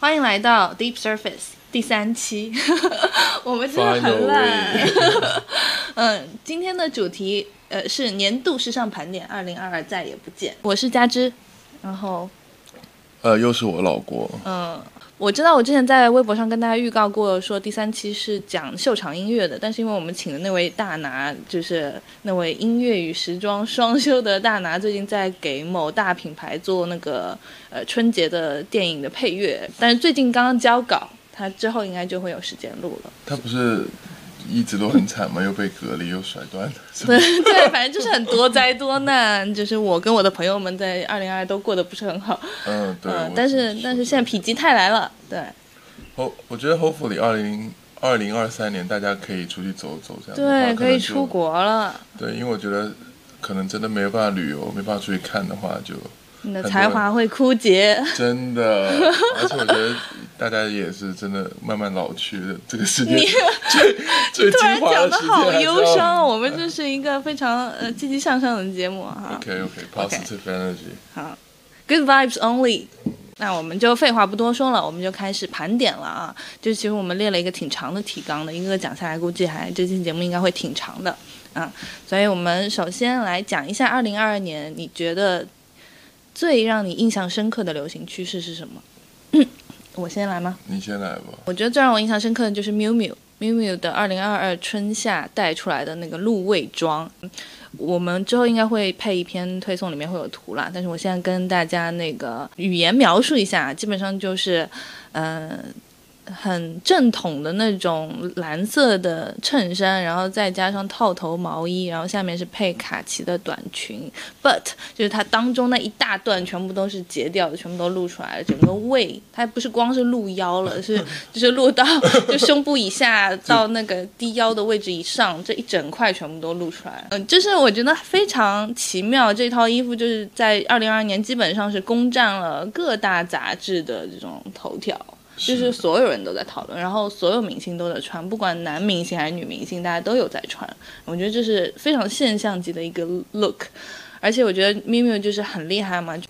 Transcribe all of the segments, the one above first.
欢迎来到 Deep Surface 第三期，我们真的很烂。嗯，今天的主题呃是年度时尚盘点，二零二二再也不见。我是佳芝，然后呃又是我老郭。嗯，我知道我之前在微博上跟大家预告过，说第三期是讲秀场音乐的，但是因为我们请的那位大拿，就是那位音乐与时装双修的大拿，最近在给某大品牌做那个呃春节的电影的配乐，但是最近刚刚交稿，他之后应该就会有时间录了。他不是一直都很惨嘛？又被隔离，又甩断，了 对对，反正就是很多灾多难，就是我跟我的朋友们在二零二都过得不是很好，嗯，对。但是但是现在否极泰来了，对后我觉得 hopefully 二零二零二三年大家可以出去走走，这样对，可以出。国了。对，因为我觉得可能真的没有办法旅游，没办法出去看的话，就你的才华会枯竭，真的，而且我觉得大家也是真的慢慢老去的，这个世界 突然讲的好忧伤。我们这是一个非常呃积极向上的节目哈。OK OK，positive energy。好，Good vibes only。那我们就废话不多说了，我们就开始盘点了啊。就其实我们列了一个挺长的提纲的，一个个讲下来，估计还这期节目应该会挺长的啊。所以我们首先来讲一下二零二二年，你觉得最让你印象深刻的流行趋势是什么？我先来吗？你先来吧。我觉得最让我印象深刻的就是 miu miu miu miu 的二零二二春夏带出来的那个露味装，我们之后应该会配一篇推送，里面会有图啦。但是我现在跟大家那个语言描述一下，基本上就是，嗯、很正统的那种蓝色的衬衫，然后再加上套头毛衣，然后下面是配卡其的短裙，but 就是它当中那一大段全部都是截掉的，全部都露出来了，整个胃它不是光是露腰了，是就是露到 就胸部以下到那个低腰的位置以上，这一整块全部都露出来了。嗯，就是我觉得非常奇妙，这套衣服就是在二零二二年基本上是攻占了各大杂志的这种头条。就是所有人都在讨论，然后所有明星都在穿，不管男明星还是女明星，大家都有在穿。我觉得这是非常现象级的一个 look，而且我觉得 miu miu 就是很厉害嘛。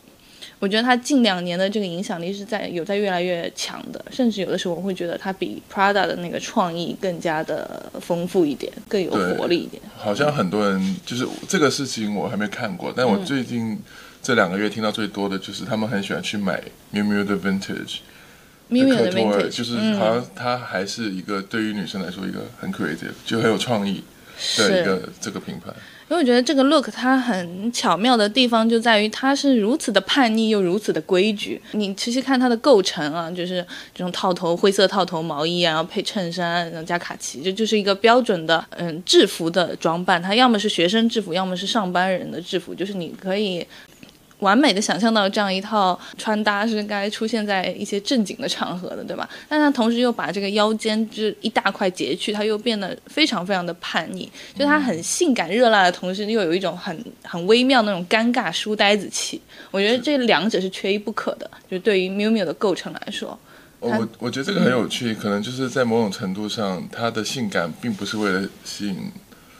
我觉得他近两年的这个影响力是在有在越来越强的，甚至有的时候我会觉得他比 Prada 的那个创意更加的丰富一点，更有活力一点。好像很多人就是这个事情我还没看过，但嗯我最近这两个月听到最多的就是他们很喜欢去买 miu miu 的 vintage。Miu 的科托尔 vintage 就是嗯好像它还是一个对于女生来说一个很 creative，就很有创意的一个这个品牌。因为我觉得这个 look 它很巧妙的地方就在于它是如此的叛逆又如此的规矩。你其实看它的构成啊，就是这种套头灰色套头毛衣啊，然后配衬衫，然后加卡其，这就是一个标准的嗯制服的装扮。它要么是学生制服，要么是上班人的制服，就是你可以。完美的想象到这样一套穿搭是该出现在一些正经的场合的，对吧？但他同时又把这个腰间就是一大块截去，他又变得非常非常的叛逆，就他很性感热辣的同时，又有一种很很微妙那种尴尬书呆子气。我觉得这两者是缺一不可的，就对于 miu miu 的构成来说，我我觉得这个很有趣，可能就是在某种程度上，他的性感并不是为了吸引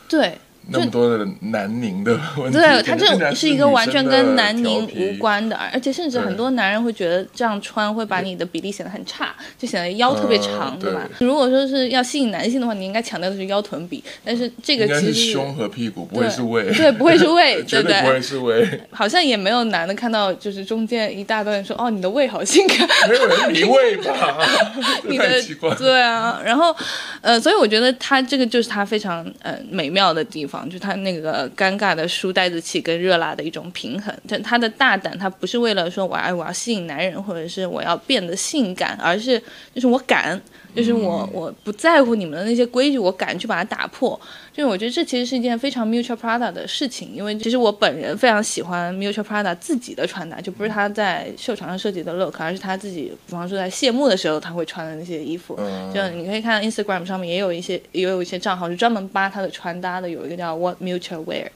对。那么多的南宁的问题，对，它这是一个完全跟南宁无关的，而且甚至很多男人会觉得这样穿会把你的比例显得很差，就显得腰特别长，嗯对吧？如果说是要吸引男性的话，你应该强调的是腰臀比，但是这个其实是胸和屁股，不会是胃，对，不会是胃，绝对不不会是胃，好像也没有男的看到就是中间一大段说哦你的胃好性感，没有人理胃吧？这你的太奇怪。对啊，然后呃，所以我觉得他这个就是他非常呃美妙的地方，就他那个尴尬的书呆子气跟热辣的一种平衡。但他的大胆，他不是为了说我哎我要吸引男人，或者是我要变得性感，而是就是我敢。就是我我不在乎你们的那些规矩，我敢去把它打破。就是我觉得这其实是一件非常 Mutual Prada 的事情，因为其实我本人非常喜欢 Mutual Prada 自己的穿搭，就不是他在秀场上设计的 look，而是他自己，比方说在谢幕的时候他会穿的那些衣服。嗯就你可以看 Instagram 上面也有一些也有一些账号是专门扒他的穿搭的，有一个叫 What Mutual Wears。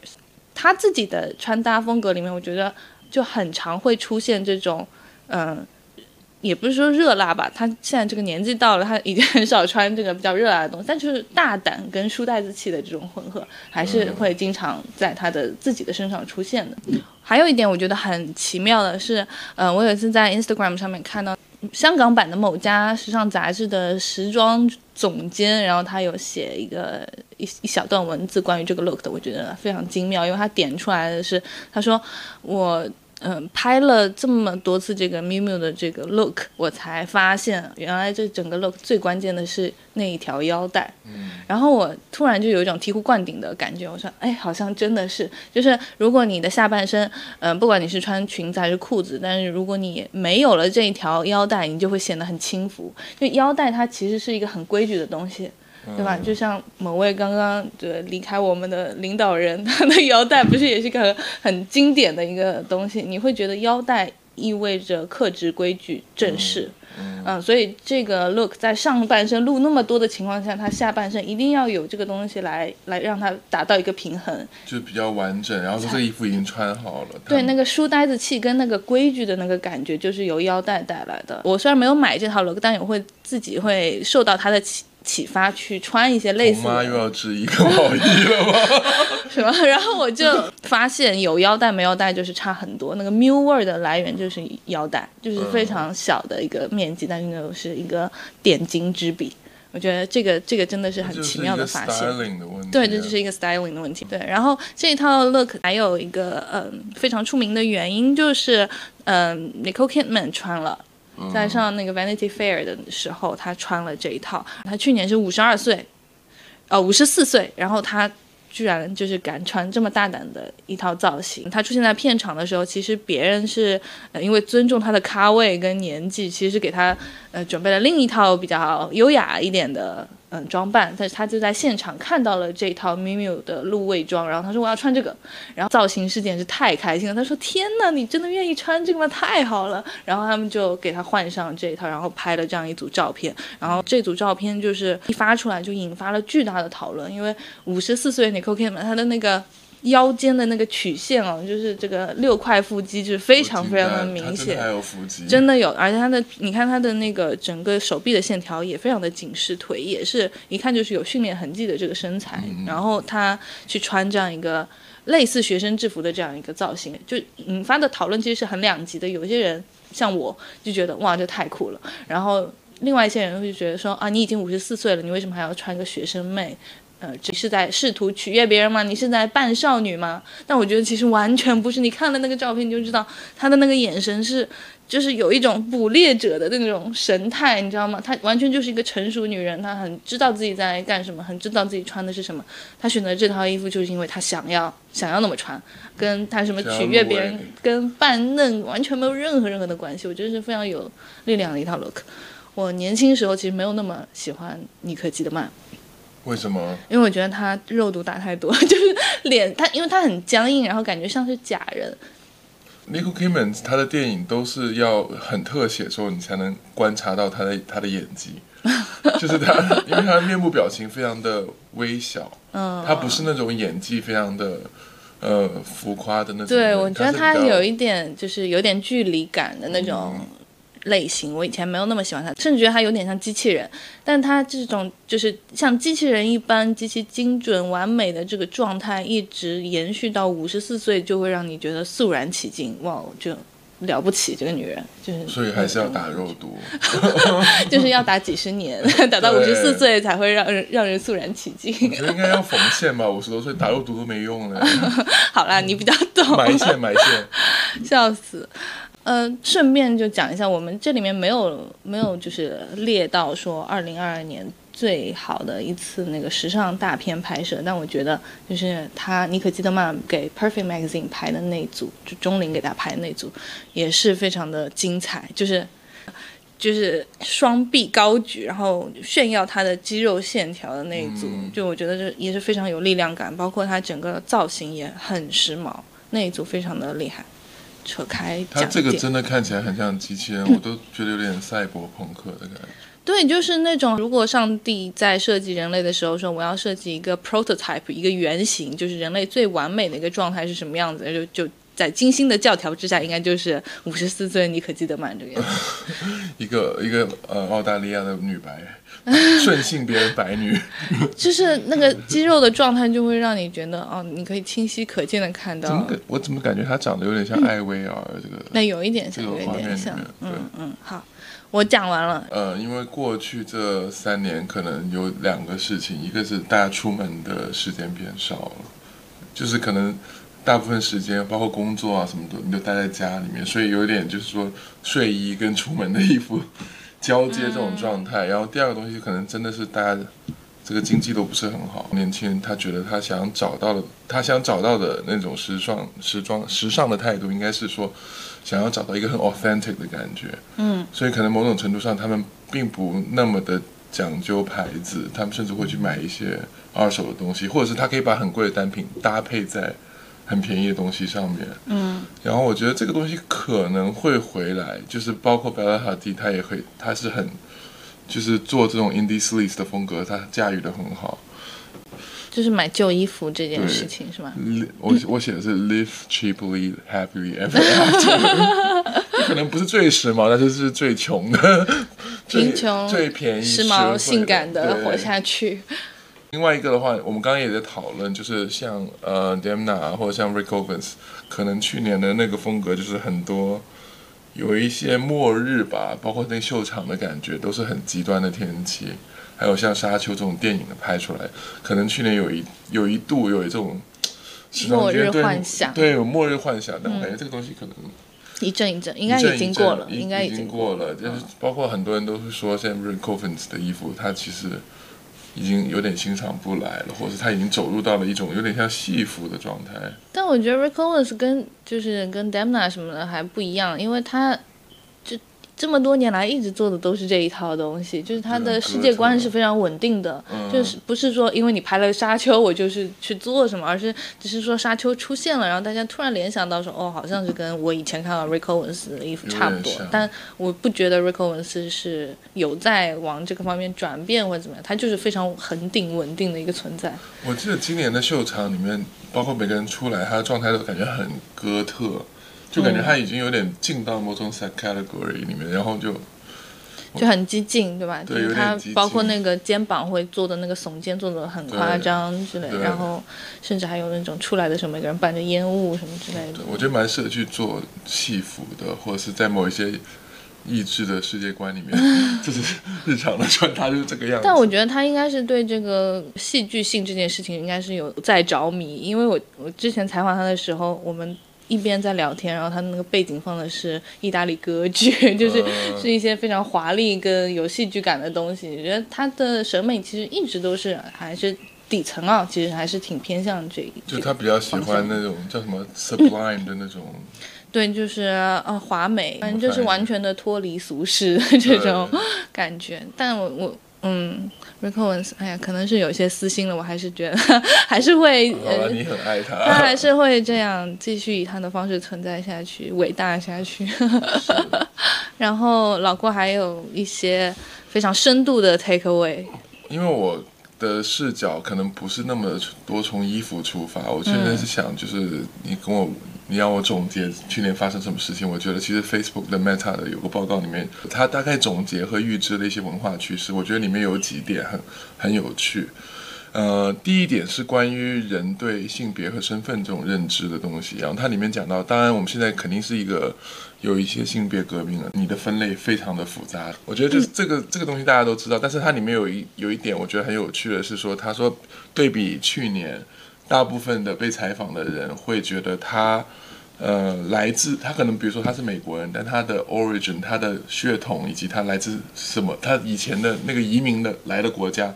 他自己的穿搭风格里面，我觉得就很常会出现这种，嗯、也不是说热辣吧，他现在这个年纪到了，他已经很少穿这个比较热辣的东西，但就是大胆跟书呆子气的这种混合，还是会经常在他的自己的身上出现的。还有一点我觉得很奇妙的是，呃，我有一次在 Instagram 上面看到香港版的某家时尚杂志的时装总监，然后他有写一个一一小段文字关于这个 look 的，我觉得非常精妙，因为他点出来的是，他说我。嗯，拍了这么多次这个 miu miu 的这个 look，我才发现原来这整个 look 最关键的是那一条腰带。嗯，然后我突然就有一种醍醐灌顶的感觉，我说，哎，好像真的是，就是如果你的下半身，嗯，不管你是穿裙子还是裤子，但是如果你没有了这一条腰带，你就会显得很轻浮。就腰带它其实是一个很规矩的东西。对吧？就像某位刚刚对离开我们的领导人，他的腰带不是也是个很经典的一个东西？你会觉得腰带意味着克制、规矩、正式，嗯，所以这个 look 在上半身露那么多的情况下，他下半身一定要有这个东西来来让他达到一个平衡，就比较完整。然后这个衣服已经穿好了，对那个书呆子气跟那个规矩的那个感觉，就是由腰带带来的。我虽然没有买这套 look，但也会自己会受到他的启。启发去穿一些类似。我妈又要织一个毛衣了吗？是吗？然后我就发现有腰带没腰带就是差很多。那个 Miu 味儿的来源就是腰带，就是非常小的一个面积，但是又是一个点睛之笔。我觉得这个这个真的是很奇妙的发现。对，这就是一个 styling 的问题。对，然后这一套 look 还有一个嗯非常出名的原因就是嗯 Nicole Kidman 穿了。在上那个 Vanity Fair 的时候，他穿了这一套。他去年是五十二岁，呃，五十四岁，然后他居然就是敢穿这么大胆的一套造型。他出现在片场的时候，其实别人是呃因为尊重他的咖位跟年纪，其实给他呃准备了另一套比较优雅一点的。嗯，装扮，但是他就在现场看到了这套 miu miu 的露胃装，然后他说我要穿这个，然后造型师简直太开心了，他说天哪，你真的愿意穿这个吗？太好了，然后他们就给他换上这一套，然后拍了这样一组照片，然后这组照片就是一发出来就引发了巨大的讨论，因为五十四岁 Nicole Kidman 他的那个。腰间的那个曲线哦，就是这个六块腹肌，就是非常非常的明显，真的有，而且他的，你看他的那个整个手臂的线条也非常的紧实，腿也是一看就是有训练痕迹的这个身材，然后他去穿这样一个类似学生制服的这样一个造型，就引发的讨论其实是很两极的，有些人像我就觉得哇这太酷了，然后另外一些人会觉得说啊你已经五十四岁了，你为什么还要穿个学生妹？呃，这是在试图取悦别人吗？你是在扮少女吗？但我觉得其实完全不是。你看了那个照片，你就知道她的那个眼神是，就是有一种捕猎者的那种神态，你知道吗？她完全就是一个成熟女人，她很知道自己在干什么，很知道自己穿的是什么。她选择这套衣服就是因为她想要想要那么穿，跟她什么取悦别人、跟扮嫩完全没有任何任何的关系。我觉得是非常有力量的一套 look。我年轻时候其实没有那么喜欢妮可基德曼。为什么？因为我觉得他肉毒打太多，就是脸他，因为他很僵硬，然后感觉像是假人。Nicole Kidman 他的电影都是要很特写之后，你才能观察到他的他的演技，就是他，因为他的面部表情非常的微小，嗯，他不是那种演技非常的呃浮夸的那种。对，我觉得他有一点就是有点距离感的那种。类型，我以前没有那么喜欢他，甚至觉得他有点像机器人。但他这种就是像机器人一般极其精准完美的这个状态，一直延续到五十四岁，就会让你觉得肃然起敬。哇，就了不起这个女人，就是。所以还是要打肉毒，就是要打几十年，打到五十四岁才会让人让人肃然起敬。我觉得应该要缝线吧，五十多岁打肉毒都没用了。好啦，你比较懂。埋线埋线，笑死。呃，顺便就讲一下，我们这里面没有没有就是列到说二零二二年最好的一次那个时尚大片拍摄，但我觉得就是他妮可基德曼给 Perfect Magazine 拍的那组，就钟灵给他拍的那组，也是非常的精彩，就是就是双臂高举，然后炫耀他的肌肉线条的那一组，就我觉得这也是非常有力量感，包括他整个造型也很时髦，那一组非常的厉害。扯开，他这个真的看起来很像机器人，我都觉得有点赛博朋克的感觉。对，就是那种如果上帝在设计人类的时候说我要设计一个 prototype，一个原型，就是人类最完美的一个状态是什么样子，就就在精心的教条之下，应该就是五十四岁你可记得曼这个样子。一个一个呃澳大利亚的女白。顺性别人白女，就是那个肌肉的状态，就会让你觉得哦，你可以清晰可见的看到。怎么感我怎么感觉她长得有点像艾薇儿这个？那有一点像，有一点像。嗯嗯，好，我讲完了。呃，因为过去这三年可能有两个事情，一个是大家出门的时间变少了，就是可能大部分时间包括工作啊什么的，你都待在家里面，所以有点就是说睡衣跟出门的衣服交接这种状态。然后第二个东西可能真的是大家。这个经济都不是很好，年轻人他觉得他想找到的，他想找到的那种时尚、时装、时尚的态度，应该是说，想要找到一个很 authentic 的感觉。嗯，所以可能某种程度上，他们并不那么的讲究牌子，他们甚至会去买一些二手的东西，或者是他可以把很贵的单品搭配在很便宜的东西上面。嗯，然后我觉得这个东西可能会回来，就是包括 Bella Hadid，他也会，他是很。就是做这种 indie sleaze 的风格，他驾驭的很好。就是买旧衣服这件事情是吗？我我写的是 live cheaply happily ever after，可能不是最时髦，但是是最穷的，贫穷最便宜、时髦、性感的活下去。另外一个的话，我们刚刚也在讨论，就是像呃 Demna 或者像 Rick Owens，可能去年的那个风格就是很多。有一些末日吧，包括那秀场的感觉，都是很极端的天气。还有像《沙丘》这种电影的拍出来，可能去年有一有一度有一种末日幻想，对，有末日幻想。但我感觉这个东西可能一阵一阵，应该已经过了，应该已经过了。就是包括很多人都是说，现在 Rick Owens 的衣服，它其实。已经有点欣赏不来了，或者他已经走入到了一种有点像戏服的状态。但我觉得 Rick Owens 跟就是跟 Damna 什么的还不一样，因为他。这么多年来一直做的都是这一套东西，就是他的世界观是非常稳定的，就是不是说因为你拍了沙丘，我就是去做什么，而是只是说沙丘出现了，然后大家突然联想到说，哦，好像是跟我以前看到 Rick Owens 的衣服差不多，但我不觉得 Rick Owens 是有在往这个方面转变或者怎么样，他就是非常恒定稳定的一个存在。我记得今年的秀场里面，包括每个人出来，他的状态都感觉很哥特。就感觉他已经有点进到某种 category 里面，然后就就很激进，对吧？对，他包括那个肩膀会做的那个耸肩，做的很夸张之类，然后甚至还有那种出来的时候，每个人伴着烟雾什么之类的。我觉得蛮适合去做戏服的，或者是在某一些意志的世界观里面，就是日常的穿搭就是这个样子。但我觉得他应该是对这个戏剧性这件事情应该是有在着迷，因为我我之前采访他的时候，我们。一边在聊天，然后他那个背景放的是意大利歌剧，就是是一些非常华丽跟有戏剧感的东西。我觉得他的审美其实一直都是还是底层啊，其实还是挺偏向这一。就他比较喜欢那种叫什么 sublime 的那种。对，就是啊华美，反正就是完全的脱离俗世的这种感觉。但我我。嗯，Rick Owens，哎呀，可能是有些私心了，我还是觉得 还是会，你很爱他，他还是会这样继续以他的方式存在下去，伟大下去。然后老郭还有一些非常深度的 take away，因为我的视角可能不是那么多从衣服出发，我真的是想就是你跟我。你让我总结去年发生什么事情？我觉得其实 Facebook 的 Meta 的有个报告里面，它大概总结和预知了一些文化趋势。我觉得里面有几点很很有趣。呃，第一点是关于人对性别和身份这种认知的东西。然后它里面讲到，当然我们现在肯定是一个有一些性别革命了，你的分类非常的复杂。我觉得就是这个这个东西大家都知道，但是它里面有一有一点我觉得很有趣的是说，他说对比去年。大部分的被采访的人会觉得他，呃，来自他可能比如说他是美国人，但他的 origin，他的血统以及他来自什么，他以前的那个移民的来的国家，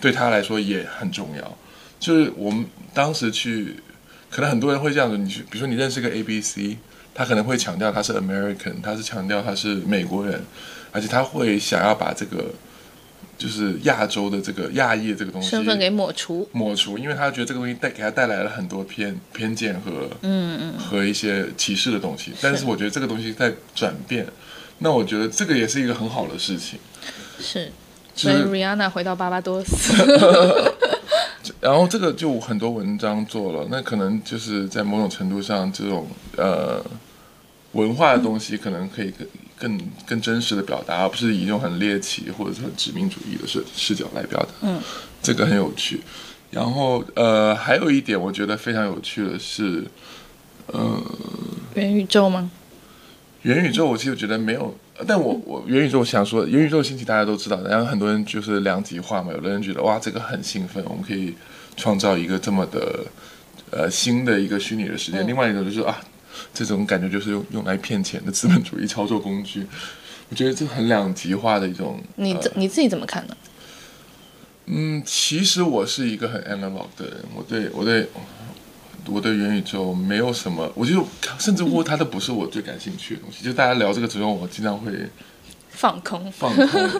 对他来说也很重要。就是我们当时去，可能很多人会这样子，你去，比如说你认识个 A B C，他可能会强调他是 American，他是强调他是美国人，而且他会想要把这个。就是亚洲的这个亚裔这个东西，身份给抹除，抹除，因为他觉得这个东西带给他带来了很多偏偏见和嗯嗯。和一些歧视的东西。但是我觉得这个东西在转变，那我觉得这个也是一个很好的事情。是，所以 Rihanna 回到巴巴多斯，然后这个就很多文章做了，那可能就是在某种程度上，这种呃文化的东西可能可以更。更更真实的表达，而不是以一种很猎奇或者是很殖民主义的视视角来表达。嗯，这个很有趣。然后呃，还有一点我觉得非常有趣的是，呃，元宇宙吗？元宇宙我其实觉得没有但我我元宇宙想说，元宇宙兴起大家都知道，然后很多人就是两极化嘛，有的人觉得哇这个很兴奋，我们可以创造一个这么的呃新的一个虚拟的世界，另外一种就是啊这种感觉就是用用来骗钱的资本主义操作工具，我觉得这很两极化的一种。你呃你自己怎么看呢？嗯，其实我是一个很 analog 的人，我对我对我对元宇宙没有什么，我就甚至乎它都不是我最感兴趣的东西。就大家聊这个之后，我经常会放空，放空，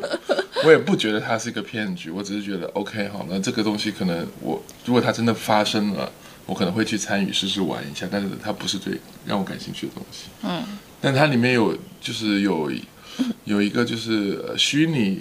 我也不觉得它是一个骗局，我只是觉得 OK 好，那这个东西可能我如果它真的发生了，我可能会去参与试试玩一下，但是它不是最让我感兴趣的东西。嗯，但它里面有就是有有一个就是呃虚拟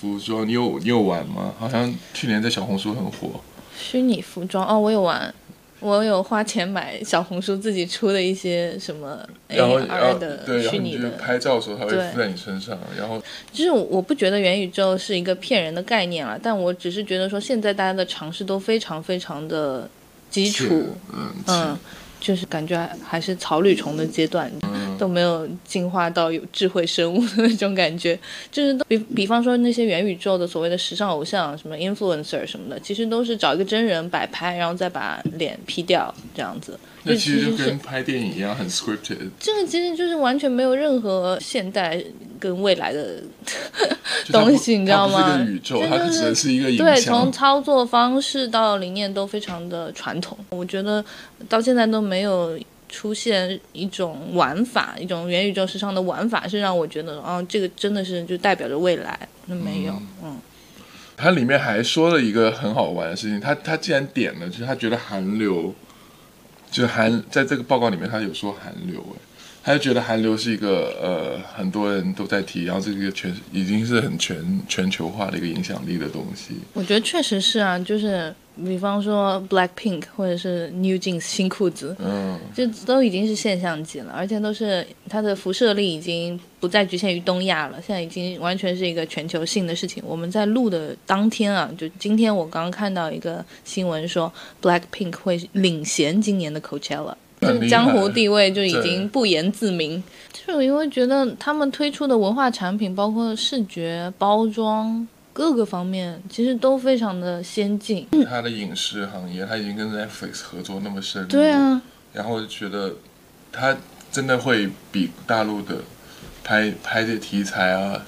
服装，你有你有玩吗？好像去年在小红书很火。虚拟服装哦，我有玩，我有花钱买小红书自己出的一些什么 AR 的虚拟的，拍照的时候，它会附在你身上，然后就是我不觉得元宇宙是一个骗人的概念了，但我只是觉得说现在大家的尝试都非常非常的基础，嗯嗯，就是感觉还是草履虫的阶段，嗯都没有进化到有智慧生物的那种感觉。就是都比比方说那些元宇宙的所谓的时尚偶像，什么 influencer 什么的，其实都是找一个真人摆拍，然后再把脸 P 掉这样子。那其实就跟拍电影一样，很 scripted。这个其实就是完全没有任何现代跟未来的东西你知道吗宇宙，它只能是一个影对，从。操作方式到理念都非常的传统，我觉得到现在都没有出现一种玩法，一种元宇宙时尚的玩法，是让我觉得，哦，这个真的是就代表着未来。那没有，嗯，它里面还说了一个很好玩的事情，他他既然点了，就是他觉得韩流，就是韩在这个报告里面他有说韩流，哎，他就觉得韩流是一个呃很多人都在提，然后这个全已经是很全全球化的一个影响力的东西。我觉得确实是啊，就是比方说 Blackpink 或者是 New Jeans 新裤子，嗯，这都已经是现象级了，而且都是它的辐射力已经不再局限于东亚了，现在已经完全是一个全球性的事情。我们在录的当天啊，就今天我刚刚看到一个新闻说，Blackpink 会领衔今年的 Coachella。这个江湖地位就已经不言自明，就是因为觉得他们推出的文化产品，包括视觉、包装各个方面，其实都非常的先进。他的影视行业，他已经跟 Netflix 合作那么深入，对啊，然后觉得他真的会比大陆的拍拍这题材啊，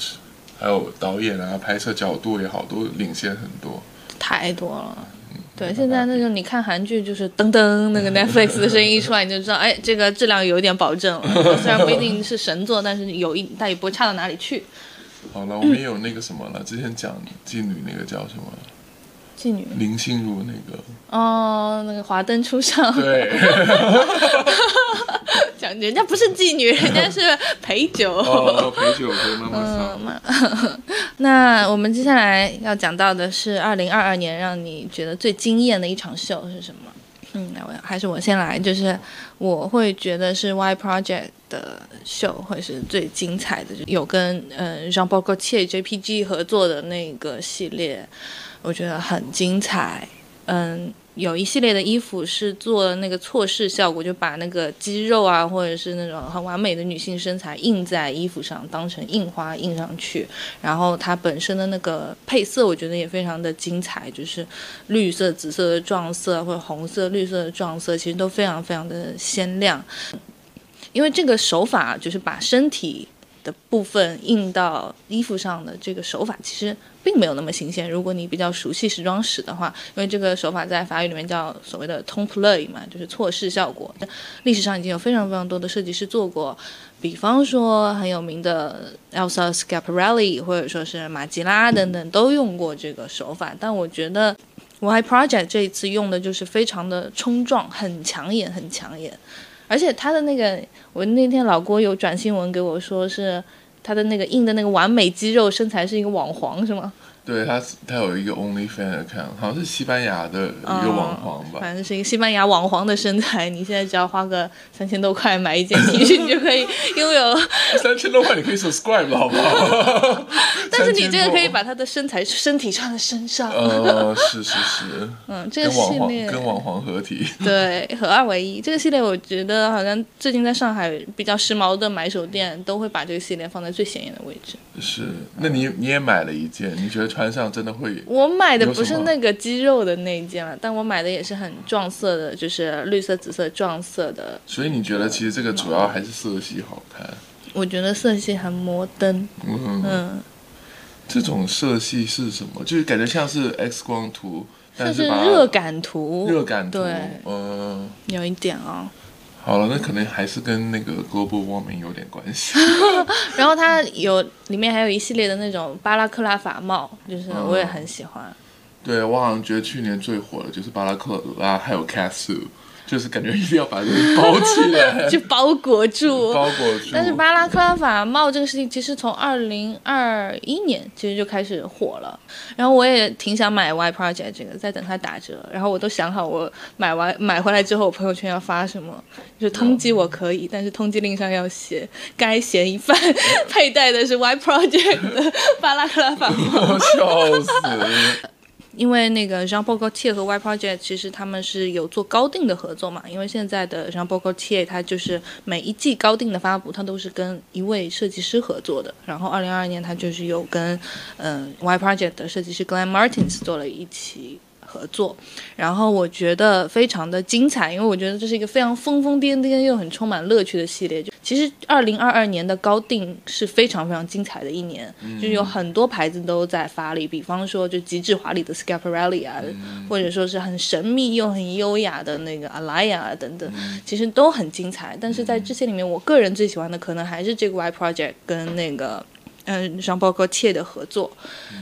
还有导演啊，拍摄角度也好，都领先很多。太多了。对，现在那种你看韩剧，就是噔噔那个 Netflix 的声音一出来，你就知道，哎，这个质量有一点保证了。虽然不一定是神作，但是有一，但也不会差到哪里去。好了，我们也有那个什么了，之前讲妓女那个叫什么？妓女。林心如那个，哦，那个华灯初上，对，讲人家不是妓女，人家是陪酒。哦，陪酒的妈妈嗯桑，嘛，那我们接下来要讲到的是二零二二年让你觉得最惊艳的一场秀是什么？嗯，那我还是我先来，就是我会觉得是 Y Project 的秀会是最精彩的，就有跟呃 Jean Paul Gaultier JPG 合作的那个系列，我觉得很精彩。嗯，有一系列的衣服是做那个错视效果，就把那个肌肉啊，或者是那种很完美的女性身材印在衣服上，当成印花印上去。然后它本身的那个配色，我觉得也非常的精彩，就是绿色、紫色的撞色，或者红色、绿色的撞色，其实都非常非常的鲜亮。因为这个手法就是把身体的部分印到衣服上的这个手法，其实并没有那么新鲜。如果你比较熟悉时装史的话，因为这个手法在法语里面叫所谓的 ton play 嘛，就是错视效果。历史上已经有非常非常多的设计师做过，比方说很有名的 Elsa Schiaparelli 或者说是马吉拉等等都用过这个手法，但我觉得 Y Project 这一次用的就是非常的冲撞，很抢眼，很抢眼。而且他的那个，我那天老郭有转新闻给我说是他的那个印的那个完美肌肉身材是一个网黄是吗？对他，他有一个 OnlyFans account，好像是西班牙的一个网黄吧。反正是一个西班牙网黄的身材。你现在只要花个三千多块买一件 T 恤，你就可以拥有。三千多块你可以 subscribe 了，好不好？但是你这个可以把他的身材、身体穿在身上。呃，是是是。嗯，这个系列跟网黄合体。对，合二为一。这个系列我觉得好像最近在上海比较时髦的买手店都会把这个系列放在最显眼的位置。是，那你你也买了一件，你觉得？穿上真的会？我买的不是那个肌肉的那一件了，但我买的也是很撞色的，就是绿色、紫色撞色的。所以你觉得其实这个主要还是色系好看？我觉得色系很摩登。嗯嗯。这种色系是什么？就是感觉像是 X 光图，但是热感图。热感图。对。嗯。有一点啊。好了，那可能还是跟那个 global warming 有点关系。然后它有里面还有一系列的那种巴拉克拉法帽，就是我也很喜欢。对，我好像觉得去年最火的就是巴拉克拉，还有 cat suit。就是感觉一定要把人包起来，就包裹住，包裹住。但是巴拉克拉法帽这个事情，其实从二零二一年其实就开始火了。然后我也挺想买 Y Project 这个，在等它打折。然后我都想好，我买完买回来之后，我朋友圈要发什么。就是通缉我可以，但是通缉令上要写该嫌疑犯 佩戴的是 Y Project 的巴拉克拉法帽。笑死！因为那个 Jean Paul Gaultier 和 Y Project 其实他们是有做高定的合作嘛。因为现在的 Jean Paul Gaultier 他就是每一季高定的发布，他都是跟一位设计师合作的。然后二零二二年他就是有跟嗯 Y Project 的设计师 Glenn Martins 做了一期。合作，然后我觉得非常的精彩，因为我觉得这是一个非常疯疯癫癫又很充满乐趣的系列。就其实二零二二年的高定是非常非常精彩的一年，就有很多牌子都在发力，比方说就极致华丽的 Schiaparelli 啊，或者说是很神秘又很优雅的那个 Alaya 等等，其实都很精彩。但是在这些里面，我个人最喜欢的可能还是这个 Y Project 跟那个。嗯，像包括切的合作，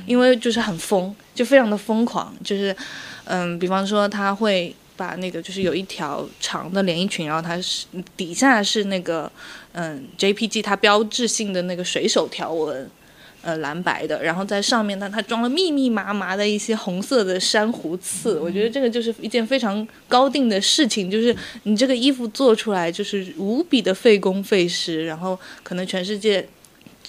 因为就是很疯，就非常的疯狂，就是嗯，比方说他会把那个就是有一条长的连衣裙，然后它是底下是那个嗯 JPG 它标志性的那个水手条纹，呃蓝白的，然后在上面呢它装了密密麻麻的一些红色的珊瑚刺，我觉得这个就是一件非常高定的事情，就是你这个衣服做出来就是无比的费工费时，然后可能全世界。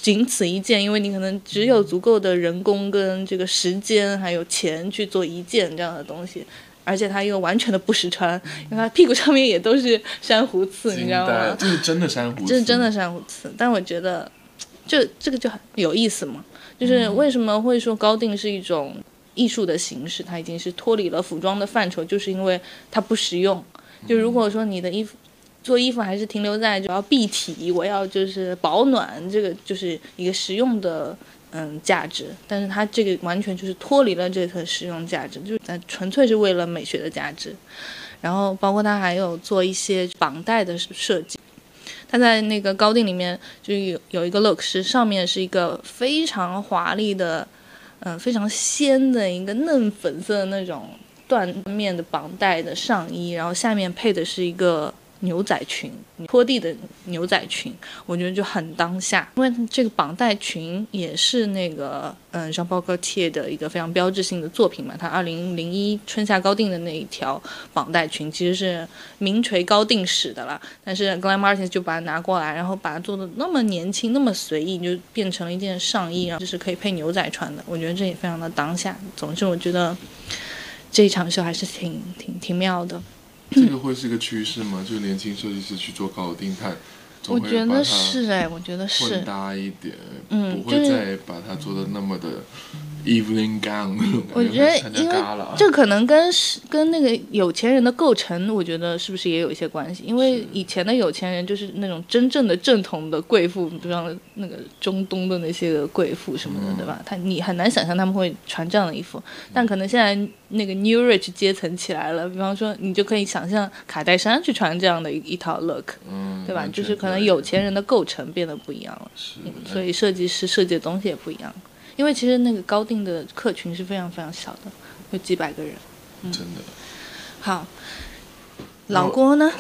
仅此一件，因为你可能只有足够的人工跟这个时间，还有钱去做一件这样的东西，而且它又完全的不实穿，因为它屁股上面也都是珊瑚刺，你知道吗？这是真的珊瑚，这是真的珊瑚刺。但我觉得，就这个就很有意思嘛，就是为什么会说高定是一种艺术的形式？它已经是脱离了服装的范畴，就是因为它不实用。就如果说你的衣服。做衣服还是停留在主要蔽体，我要就是保暖，这个就是一个实用的嗯价值。但是它这个完全就是脱离了这层实用价值，就是纯粹是为了美学的价值。然后包括它还有做一些绑带的设计，它在那个高定里面就有有一个 look 是上面是一个非常华丽的，嗯非常鲜的一个嫩粉色的那种缎面的绑带的上衣，然后下面配的是一个。牛仔裙，拖地的牛仔裙，我觉得就很当下，因为这个绑带裙也是那个嗯，像包哥贴的一个非常标志性的作品嘛。他二零零一春夏高定的那一条绑带裙，其实是名垂高定史的了。但是 Glen Martin 就把它拿过来，然后把它做的那么年轻，那么随意，就变成了一件上衣，然后就是可以配牛仔穿的。我觉得这也非常的当下。总之，我觉得这一场秀还是挺挺挺妙的。这个会是一个趋势吗？就是年轻设计师去做高定，他我觉得是哎，我觉得是混搭一点，嗯，不会再把它做的那么的。Evening gown，我觉得因为这可能跟是跟那个有钱人的构成，我觉得是不是也有一些关系？因为以前的有钱人就是那种真正的正统的贵妇，比方那个中东的那些贵妇什么的，对吧？他你很难想象他们会穿这样的衣服。但可能现在那个 New Rich 阶层起来了，比方说你就可以想象卡戴珊去穿这样的一一套 look，对吧？就是可能有钱人的构成变得不一样了，所以设计师设计的东西也不一样。因为其实那个高定的客群是非常非常小的，有几百个人。真的。好，老郭呢？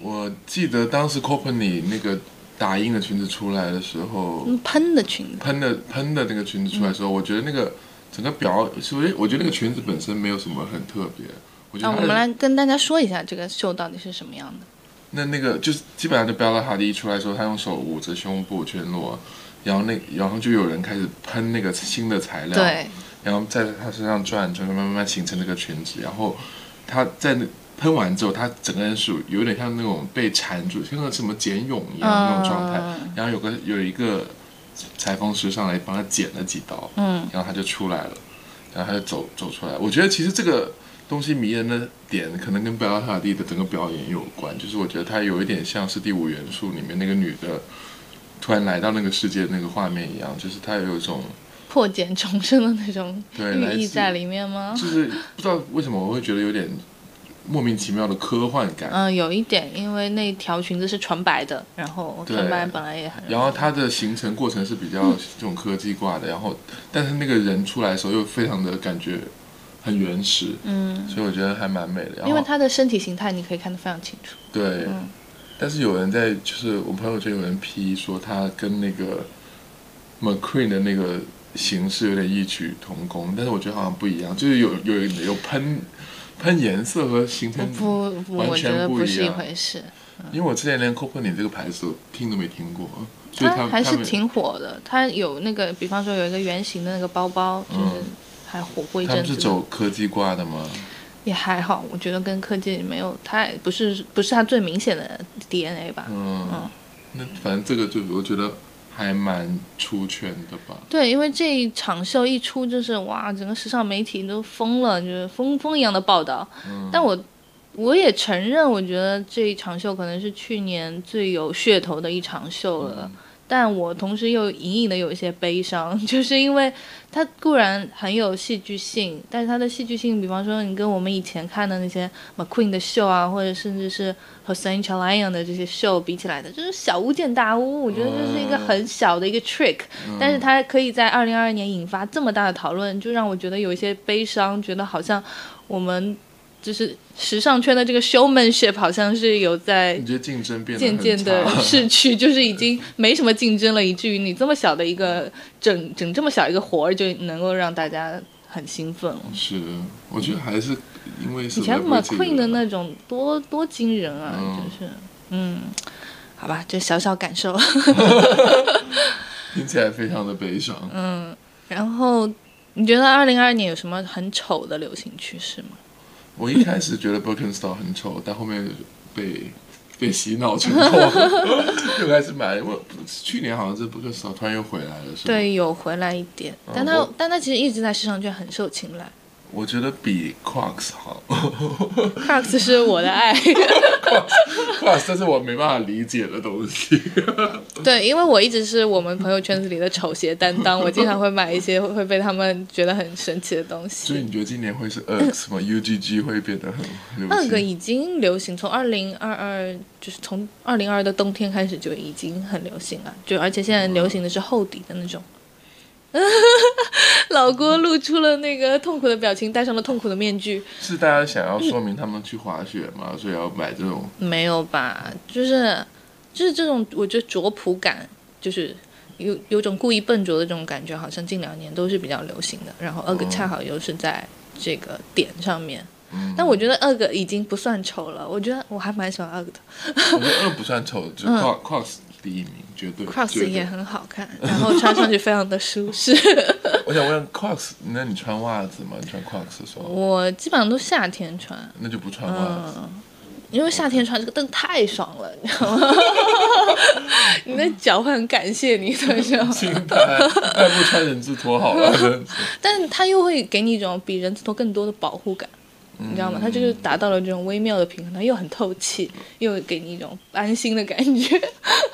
我记得当时 Company 那个打印的裙子出来的时候，嗯喷的裙子，喷的喷的那个裙子出来的时候，我觉得那个整个表，所以我觉得那个裙子本身没有什么很特别。我觉啊，得它的我们来跟大家说一下这个秀到底是什么样的。那那个就是基本上就 Bella Hadid 出来的时候，她用手捂着胸部全裸，然后那然后就有人开始喷那个新的材料，对，然后在他身上转，转慢慢形成那个裙子，然后他在那喷完之后，他整个人是有点像那种被缠住，像个什么茧蛹一样那种状态，嗯然后有个有一个裁缝师上来帮他剪了几刀，嗯，然后他就出来了，然后他就走走出来。我觉得其实这个东西迷人的点，可能跟贝拉塔蒂的整个表演有关，就是我觉得它有一点像是《第五元素》里面那个女的突然来到那个世界那个画面一样，就是它有一种破茧重生的那种寓意在里面吗？就是不知道为什么我会觉得有点莫名其妙的科幻感。嗯，有一点，因为那条裙子是纯白的，然后纯白本来也很，然后它的形成过程是比较这种科技挂的，然后但是那个人出来的时候又非常的感觉很原始，嗯，所以我觉得还蛮美的。因为他的身体形态你可以看得非常清楚。对，嗯但是有人在，就是我朋友圈有人批说他跟那个 McQueen 的那个形式有点异曲同工，但是我觉得好像不一样，就是有有有喷喷颜色和形成，完我觉全不一得不是一样回事。因为我之前连 Copenhagen 这个牌子听都没听过，所以他它还是挺火的，它有那个，比方说有一个圆形的那个包包，就是嗯还火过一他们是阵子的。走科技挂的吗？也还好，我觉得跟科技没有太不是不是它最明显的 DNA 吧。嗯，嗯那反正这个就我觉得还蛮出圈的吧。对，因为这一场秀一出，就是哇，整个时尚媒体都疯了，就是疯疯一样的报道。嗯但我我也承认，我觉得这一场秀可能是去年最有噱头的一场秀了。嗯但我同时又隐隐的有一些悲伤，就是因为它固然很有戏剧性，但是它的戏剧性，比方说你跟我们以前看的那些 McQueen 的秀啊，或者甚至是和 Saint Chalayan 的这些秀比起来的，就是小巫见大巫。我觉得这是一个很小的一个 trick，、但是它可以在二零二二年引发这么大的讨论，就让我觉得有一些悲伤，觉得好像我们就是时尚圈的这个 showmanship 好像是有在你觉得竞争变得渐渐的逝 去，就是已经没什么竞争了，以至于你这么小的一个整 整这么小一个活儿就能够让大家很兴奋了。是，我觉得还是因为以前 McQueen 的那种多多惊人啊，嗯就是嗯，好吧，这小小感受。听起来非常的悲伤。嗯，然后你觉得二零二二年有什么很丑的流行趋势吗？我一开始觉得 Birkenstock 很丑，但后面被被洗脑成功，又开始买。我去年好像是 Birkenstock 突然又回来了，是吧？对，有回来一点，但它我但它其实一直在市场圈很受青睐。我觉得比 Crocs 好 Crocs 是我的爱，，Crocs 这是我没办法理解的东西。对，因为我一直是我们朋友圈子里的丑鞋担当，我经常会买一些会被他们觉得很神奇的东西。所以你觉得今年会是 Uggs 吗？UGG 会变得很流行？那个已经流行，从二零二二就是从二零二的冬天开始就已经很流行了，就而且现在流行的是厚底的那种。老郭露出了那个痛苦的表情，戴上了痛苦的面具。是大家想要说明他们去滑雪嘛，所以要买这种。没有吧？就是就是这种，我觉得拙朴感，就是有有种故意笨拙的这种感觉，好像近两年都是比较流行的。然后二哥恰好又是在这个点上面，嗯但我觉得二个已经不算丑了，我觉得我还蛮喜欢二个的 我觉得二不算丑，就 Crocs Crocs 第一名，绝对。，Crocs 对也很好看，然后穿上去非常的舒适。我想问 Crocs，那你穿袜子吗？你穿 Crocs 的时候，我基本上都夏天穿，那就不穿袜子。嗯，因为夏天穿这个真的太爽了，你知道吗？你的脚会很感谢你的时候，心态，那不穿人字拖好了，但是。但它又会给你一种比人字拖更多的保护感，你知道吗？它就是达到了这种微妙的平衡，它又很透气，又给你一种安心的感觉。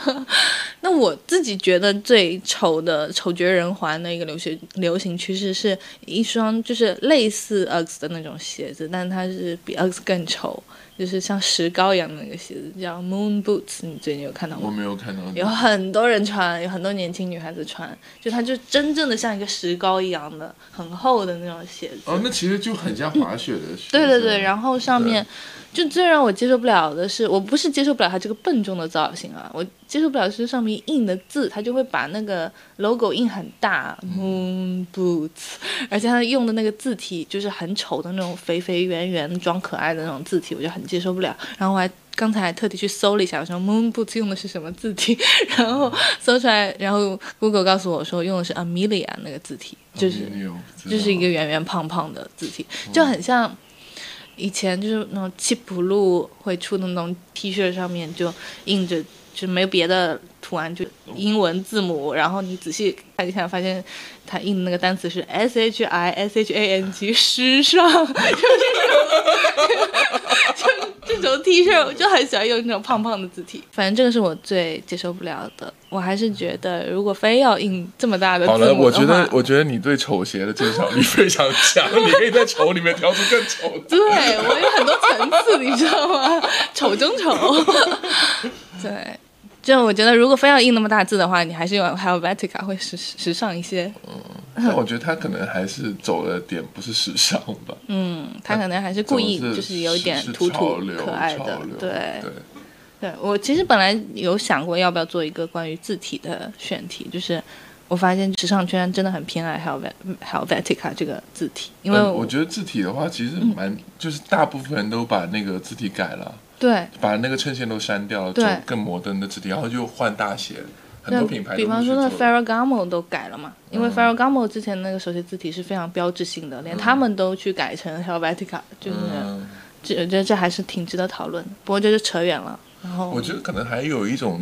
那我自己觉得最丑的丑绝人寰的一个流行流行趋势是一双就是类似 Uggs 的那种鞋子，但它是比 Uggs 更丑，就是像石膏一样的那个鞋子，叫 Moon Boots。你最近有看到吗我吗？没有看到有很多人穿，有很多年轻女孩子穿，就它就真正的像一个石膏一样的很厚的那种鞋子。哦，那其实就很像滑雪的鞋对对对，然后上面。就最让我接受不了的是，我不是接受不了它这个笨重的造型啊，我接受不了是上面印的字，它就会把那个 logo 印很大，Moon Boots，而且它用的那个字体就是很丑的那种肥肥圆圆装可爱的那种字体，我就很接受不了。然后我还刚才还特地去搜了一下，我说 Moon Boots 用的是什么字体，然后搜出来，然后 Google 告诉我说用的是 Amelia 那个字体，就是就是一个圆圆胖胖的字体，就很像。以前就是那种七浦路会出的那种 T 恤，上面就印着，就没有别的图案，就英文字母。然后你仔细看一下，发现它印的那个单词是 S H I S H A N G，时尚。就这种 T 恤我就很喜欢用那种胖胖的字体，反正这个是我最接受不了的。我还是觉得，如果非要印这么大的，好了，我觉得，我觉得你对丑鞋的鉴赏力非常强，你可以在丑里面挑出更丑的。对我有很多层次，你知道吗？丑中丑。对。就我觉得，如果非要印那么大字的话，你还是用 Helvetica 会时时尚一些。嗯，但我觉得他可能还是走的点不是时尚吧。嗯，他可能还是故意就是有一点土土可爱的。对对对，我其实本来有想过要不要做一个关于字体的选题，就是我发现时尚圈真的很偏爱 Helvetica 这个字体，因为我觉得字体的话，其实蛮就是大部分人都把那个字体改了。对，把那个衬线都删掉了，做更摩登的字体，然后就换大写。很多品牌，比方说那 Ferragamo 都改了嘛，因为 Ferragamo 之前那个手写字体是非常标志性的，连他们都去改成 Helvetica，就是这我觉得这还是挺值得讨论的。不过这就扯远了。然后我觉得可能还有一种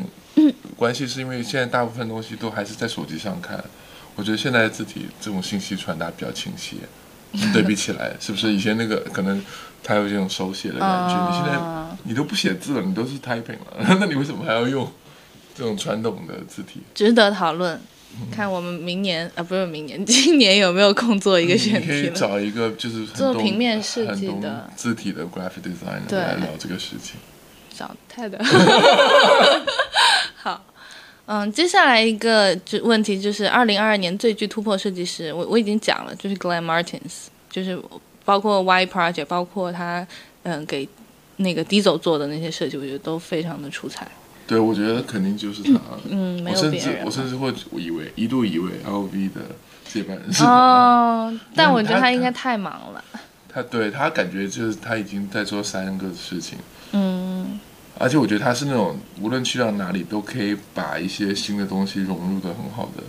关系，是因为现在大部分东西都还是在手机上看，我觉得现在的字体这种信息传达比较清晰。对比起来，是不是以前那个可能他有这种手写的感觉？你现在你都不写字了，你都是 typing 了，那你为什么还要用这种传统的字体？值得讨论，看我们明年啊，不是明年，今年有没有空做一个选题？可以找一个就是做平面设计的字体的 graphic designer 来聊这个事情。找太的。好。嗯，接下来一个就问题就是二零二二年最具突破设计师，我我已经讲了，就是 Glenn Martins，就是包括 Y Project，包括他嗯给那个 Diesel 做的那些设计，我觉得都非常的出彩。对，我觉得肯定就是他。嗯，没有别人。我甚至会以为一度以为 LV 的接班人是。哦，但我觉得他应该太忙了。他对他感觉就是他已经在做三个事情。嗯。而且我觉得他是那种无论去到哪里都可以把一些新的东西融入的很好的，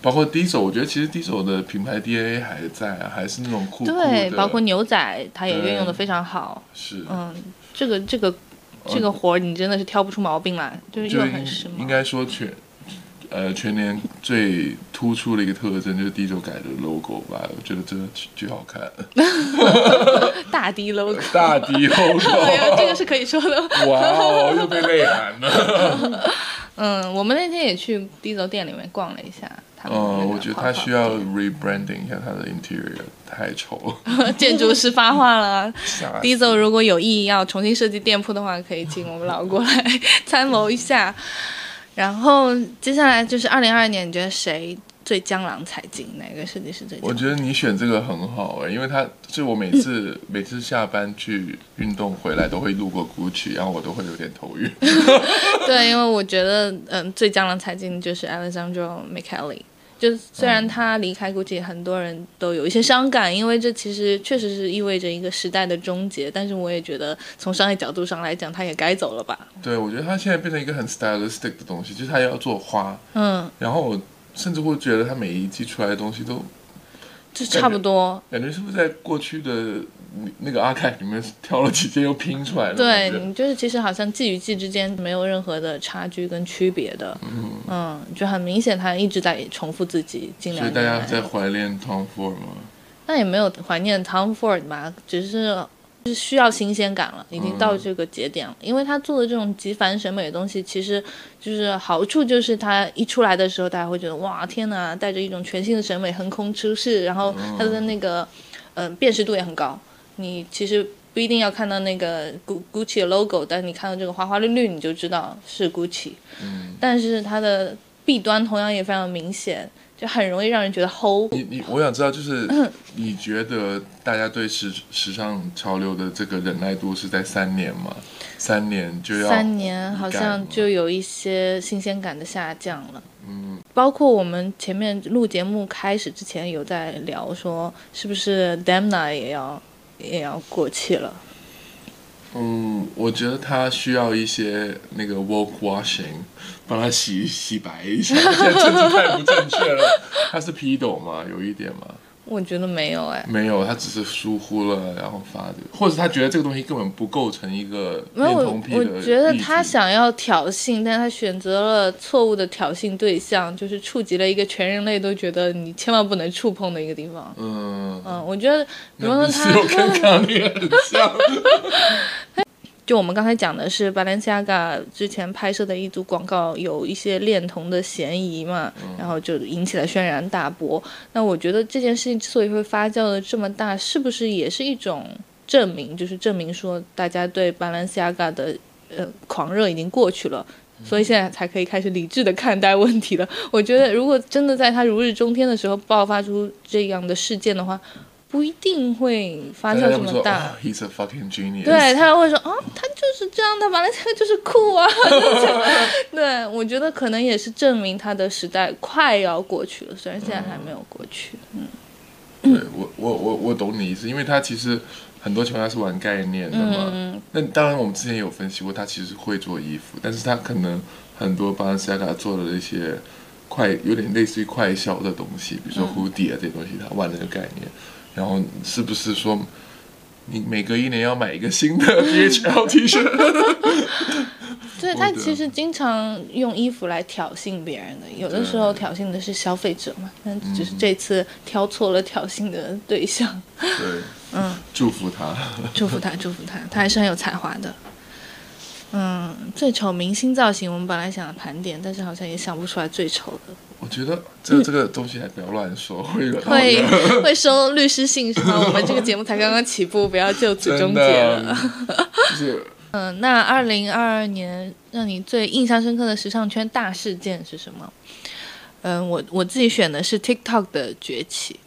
包括 Diesel，我觉得其实 Diesel 的品牌 DNA 还在啊，还是那种酷酷的。对，包括牛仔，它也运用的非常好。是，嗯，这个这个这个活儿你真的是挑不出毛病来，就是又很时髦。应该说全。呃，全年最突出的一个特征就是 D 周改的 logo 吧，我觉得真的巨好看。大 D logo，大 D logo，这个是可以说的。哇哦，又被内涵了。嗯，我们那天也去 D 周店里面逛了一下。嗯，我觉得他需要 rebranding 一下他的 interior，太丑了。建筑师发话了 d i z 如果有意要重新设计店铺的话，可以请我们老过来参谋一下。然后接下来就是二零二二年，你觉得谁最江郎才尽？哪个设计师最？我觉得你选这个很好哎，因为他就我每次 每次下班去运动回来都会路过 GUCCI，然后我都会有点头晕。对，因为我觉得嗯，最江郎才尽就是 Alessandro Michele。就虽然他离开，GUCCI，很多人都有一些伤感，因为这其实确实是意味着一个时代的终结。但是我也觉得，从商业角度上来讲，他也该走了吧。对，我觉得他现在变成一个很 stylistic 的东西，就是他要做花。嗯。然后我甚至会觉得他每一季出来的东西都，就差不多。感觉是不是在过去的？那个阿凯里面挑了几件又拼出来了，对你就是其实好像季与季之间没有任何的差距跟区别的，嗯嗯，就很明显他一直在重复自己，尽量。所以大家在怀念 Tom Ford 吗？那也没有怀念 Tom Ford 吧，只是是需要新鲜感了，已经到这个节点了。因为他做的这种极繁审美的东西，其实就是好处就是他一出来的时候，大家会觉得哇天哪，带着一种全新的审美横空出世，然后他的那个嗯辨识度也很高。你其实不一定要看到那个 Gucci 的 logo，但你看到这个花花绿绿，你就知道是 Gucci。嗯。但是它的弊端同样也非常明显，就很容易让人觉得齁。你你，我想知道，就是 你觉得大家对时时尚潮流的这个忍耐度是在三年吗？三年就要三年，好像就有一些新鲜感的下降了。嗯，包括我们前面录节目开始之前有在聊说，是不是 Demna 也要也要过气了？嗯，我觉得他需要一些那个 woke washing，帮他洗洗白一下。政治太不正确了。他是批斗吗？有一点吗？我觉得没有哎，没有，他只是疏忽了，然后发的，或者他觉得这个东西根本不构成一个恋童癖的。我觉得他想要挑衅，但他选择了错误的挑衅对象，就是触及了一个全人类都觉得你千万不能触碰的一个地方。嗯嗯，我觉得，比如说他跟康利很像。就我们刚才讲的是 Balenciaga 之前拍摄的一组广告有一些恋童的嫌疑嘛，然后就引起了轩然大波。那我觉得这件事情之所以会发酵的这么大，是不是也是一种证明？就是证明说大家对 Balenciaga 的呃狂热已经过去了，所以现在才可以开始理智的看待问题了。我觉得如果真的在他如日中天的时候爆发出这样的事件的话。不一定会发生什么大。He's a fucking genius。对他会说啊，他就是这样的，完了这个就是酷啊。对，我觉得可能也是证明他的时代快要过去了，虽然现在还没有过去。嗯。对我我我我懂你意思，因为他其实很多情况下是玩概念的嘛。那当然，我们之前有分析过，他其实会做衣服，但是他可能很多帮 s a g a 做的一些快有点类似于快销的东西，比如说蝴蝶这些东西，他玩那个概念。然后是不是说，你每隔一年要买一个新的 DHL T 恤？对他其实经常用衣服来挑衅别人的，有的时候挑衅的是消费者嘛，但只是这次挑错了挑衅的对象。对，嗯，祝福他，祝福他，祝福他，他还是很有才华的。嗯，最丑明星造型，我们本来想盘点，但是好像也想不出来最丑的。我觉得这这个东西还不要乱说，会 会 会收律师信是吗？我们这个节目才刚刚起步，不要就此终结了。是。嗯，那二零二二年让你最印象深刻的时尚圈大事件是什么？嗯，我我自己选的是 TikTok 的崛起。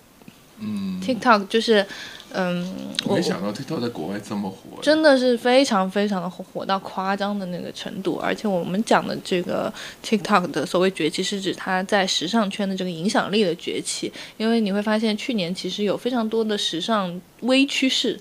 嗯，TikTok 就是。嗯，我没想到 TikTok 在国外这么火，真的是非常非常的火，火到夸张的那个程度。而且我们讲的这个 TikTok 的所谓崛起，是指它在时尚圈的这个影响力的崛起。因为你会发现，去年其实有非常多的时尚微趋势。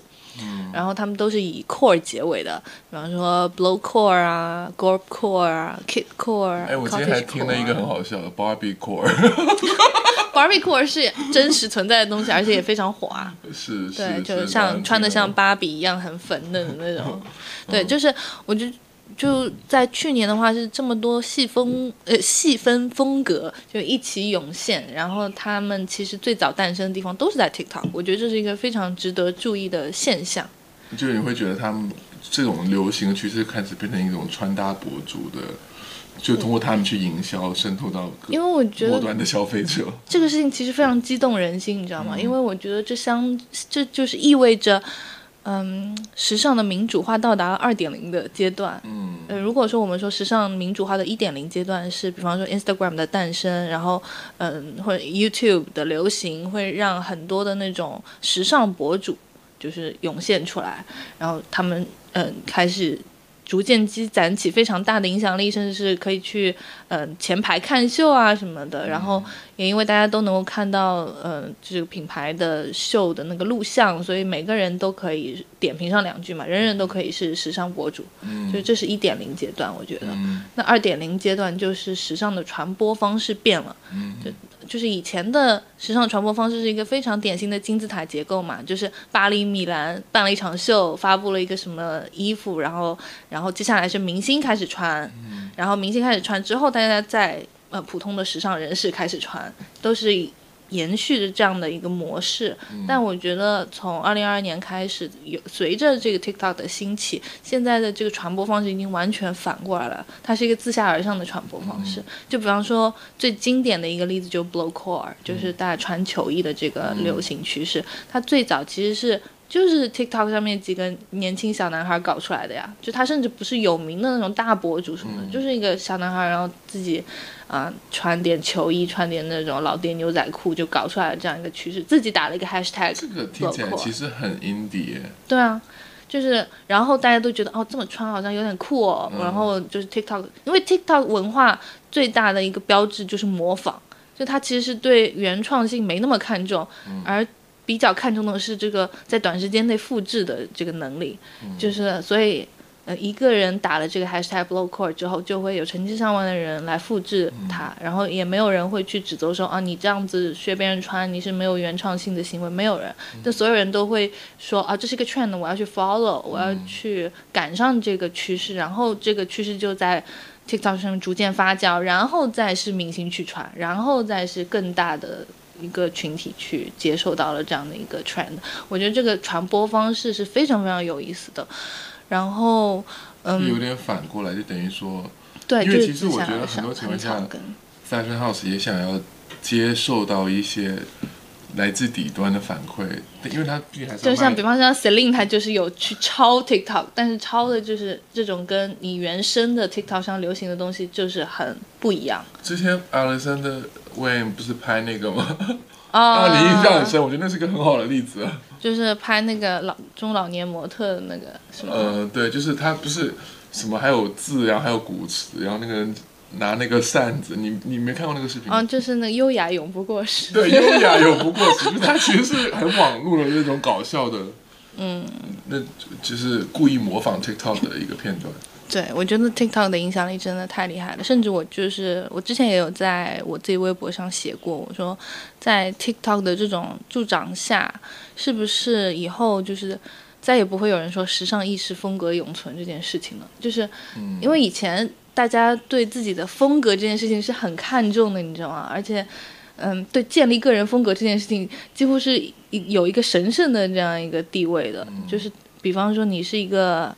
然后他们都是以 core 结尾的，比方说 blow core 啊，gorp core 啊，kid core。哎，我今天还听了一个很好笑的 Barbie core。Barbie core 是真实存在的东西，而且也非常火啊。是，对，就是像穿的像芭比一样很粉嫩的那种。对，就是我就。就在去年的话，是这么多细分呃细分风格就一起涌现，然后他们其实最早诞生的地方都是在 TikTok，我觉得这是一个非常值得注意的现象。就你会觉得他们这种流行趋势开始变成一种穿搭博主的，就通过他们去营销渗透到因为我觉得末端的消费者这个事情其实非常激动人心，你知道吗？因为我觉得这相这就是意味着。嗯，时尚的民主化到达了二点零的阶段。嗯，呃，如果说我们说时尚民主化的一点零阶段是，比方说 Instagram 的诞生，然后嗯，或者 YouTube 的流行，会让很多的那种时尚博主就是涌现出来，然后他们嗯开始。逐渐积攒起非常大的影响力，甚至是可以去嗯前排看秀啊什么的。然后也因为大家都能够看到嗯这个品牌的秀的那个录像，所以每个人都可以点评上两句嘛，人人都可以是时尚博主。嗯，所以这是一点零阶段，我觉得。嗯。那二点零阶段就是时尚的传播方式变了。嗯。就。就是以前的时尚传播方式是一个非常典型的金字塔结构嘛，就是巴黎、米兰办了一场秀，发布了一个什么衣服，然后，然后接下来是明星开始穿，然后明星开始穿之后，大家在呃普通的时尚人士开始穿，都是以。延续着这样的一个模式，但我觉得从二零二二年开始，有随着这个 TikTok 的兴起，现在的这个传播方式已经完全反过来了。它是一个自下而上的传播方式。就比方说最经典的一个例子，就 Blow Core，就是大家穿球衣的这个流行趋势。它最早其实是就是 TikTok 上面几个年轻小男孩搞出来的呀。就他甚至不是有名的那种大博主什么的，就是一个小男孩，然后自己啊穿点球衣，穿点那种老爹牛仔裤，就搞出来了这样一个趋势。自己打了一个 Hashtag，这个听起来其实很 indie。对啊。就是，然后大家都觉得哦，这么穿好像有点酷哦。然后就是 TikTok，因为 TikTok 文化最大的一个标志就是模仿，就它其实是对原创性没那么看重，而比较看重的是这个在短时间内复制的这个能力。就是所以。呃，一个人打了这个 hashtag blow core 之后，就会有成千上万的人来复制它，然后也没有人会去指责说啊，你这样子学别人穿，你是没有原创性的行为，没有人，但所有人都会说啊，这是一个 trend，我要去 follow，我要去赶上这个趋势，然后这个趋势就在 TikTok 上面逐渐发酵，然后再是明星去穿，然后再是更大的一个群体去接受到了这样的一个 trend，我觉得这个传播方式是非常非常有意思的。然后，嗯，有点反过来，就等于说，对，因为其实我觉得很多情况下，Fashion House 也想要接受到一些来自底端的反馈，因为他毕竟还是就像比方说 Celine，他就是有去抄 TikTok，但是抄的就是这种跟你原生的 TikTok 上流行的东西就是很不一样。之前 Alexander Wang 不是拍那个吗？啊，你印象很深，我觉得那是个很好的例子。就是拍那个老中老年模特的那个，是吗？呃，对，就是他不是什么还有字，然后还有古词，然后那个人拿那个扇子，你你没看过那个视频？啊，就是那优雅永不过时。对，优雅永不过时，就他其实是很网络的那种搞笑的，嗯，那就是故意模仿 TikTok 的一个片段。对，我觉得 TikTok 的影响力真的太厉害了。甚至我就是我之前也有在我自己微博上写过，我说在 TikTok 的这种助长下，是不是以后就是再也不会有人说时尚意识风格永存这件事情了？就是因为以前大家对自己的风格这件事情是很看重的，你知道吗？而且，嗯，对建立个人风格这件事情，几乎是有一个神圣的这样一个地位的。就是比方说，你是一个。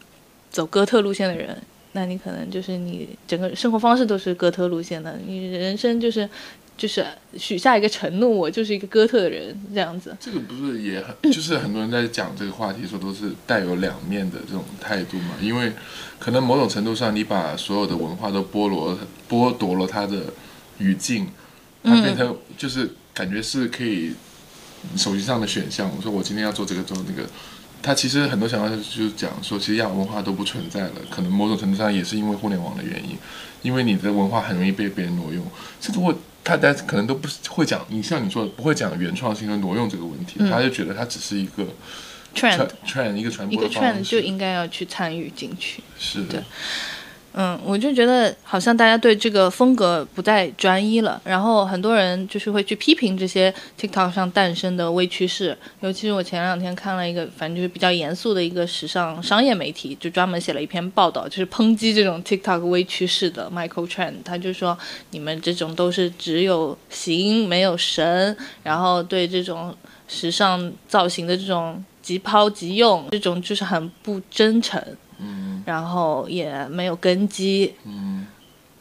走哥特路线的人，那你可能就是你整个生活方式都是哥特路线的，你人生就是就是许下一个承诺，我就是一个哥特的人这样子。这个不是也很，就是很多人在讲这个话题的时候都是带有两面的这种态度嘛？因为可能某种程度上，你把所有的文化都剥夺剥夺了它的语境，它变成就是感觉是可以手机上的选项。我说我今天要做这个做那个。他其实很多想法就是讲说，其实亚文化都不存在了，可能某种程度上也是因为互联网的原因，因为你的文化很容易被别人挪用。甚至我大家可能都不会讲，你像你说的不会讲原创性和挪用这个问题，他就觉得它只是一个 trend，trend 一个传播的方式，就应该要去参与进去。是的。嗯，我就觉得好像大家对这个风格不再专一了，然后很多人就是会去批评这些 TikTok 上诞生的微趋势。尤其是我前两天看了一个，反正就是比较严肃的一个时尚商业媒体，就专门写了一篇报道，就是抨击这种 TikTok 微趋势的 Michael Trend。他就说，你们这种都是只有形没有神，然后对这种时尚造型的这种即抛即用，这种就是很不真诚。嗯，然后也没有根基。嗯，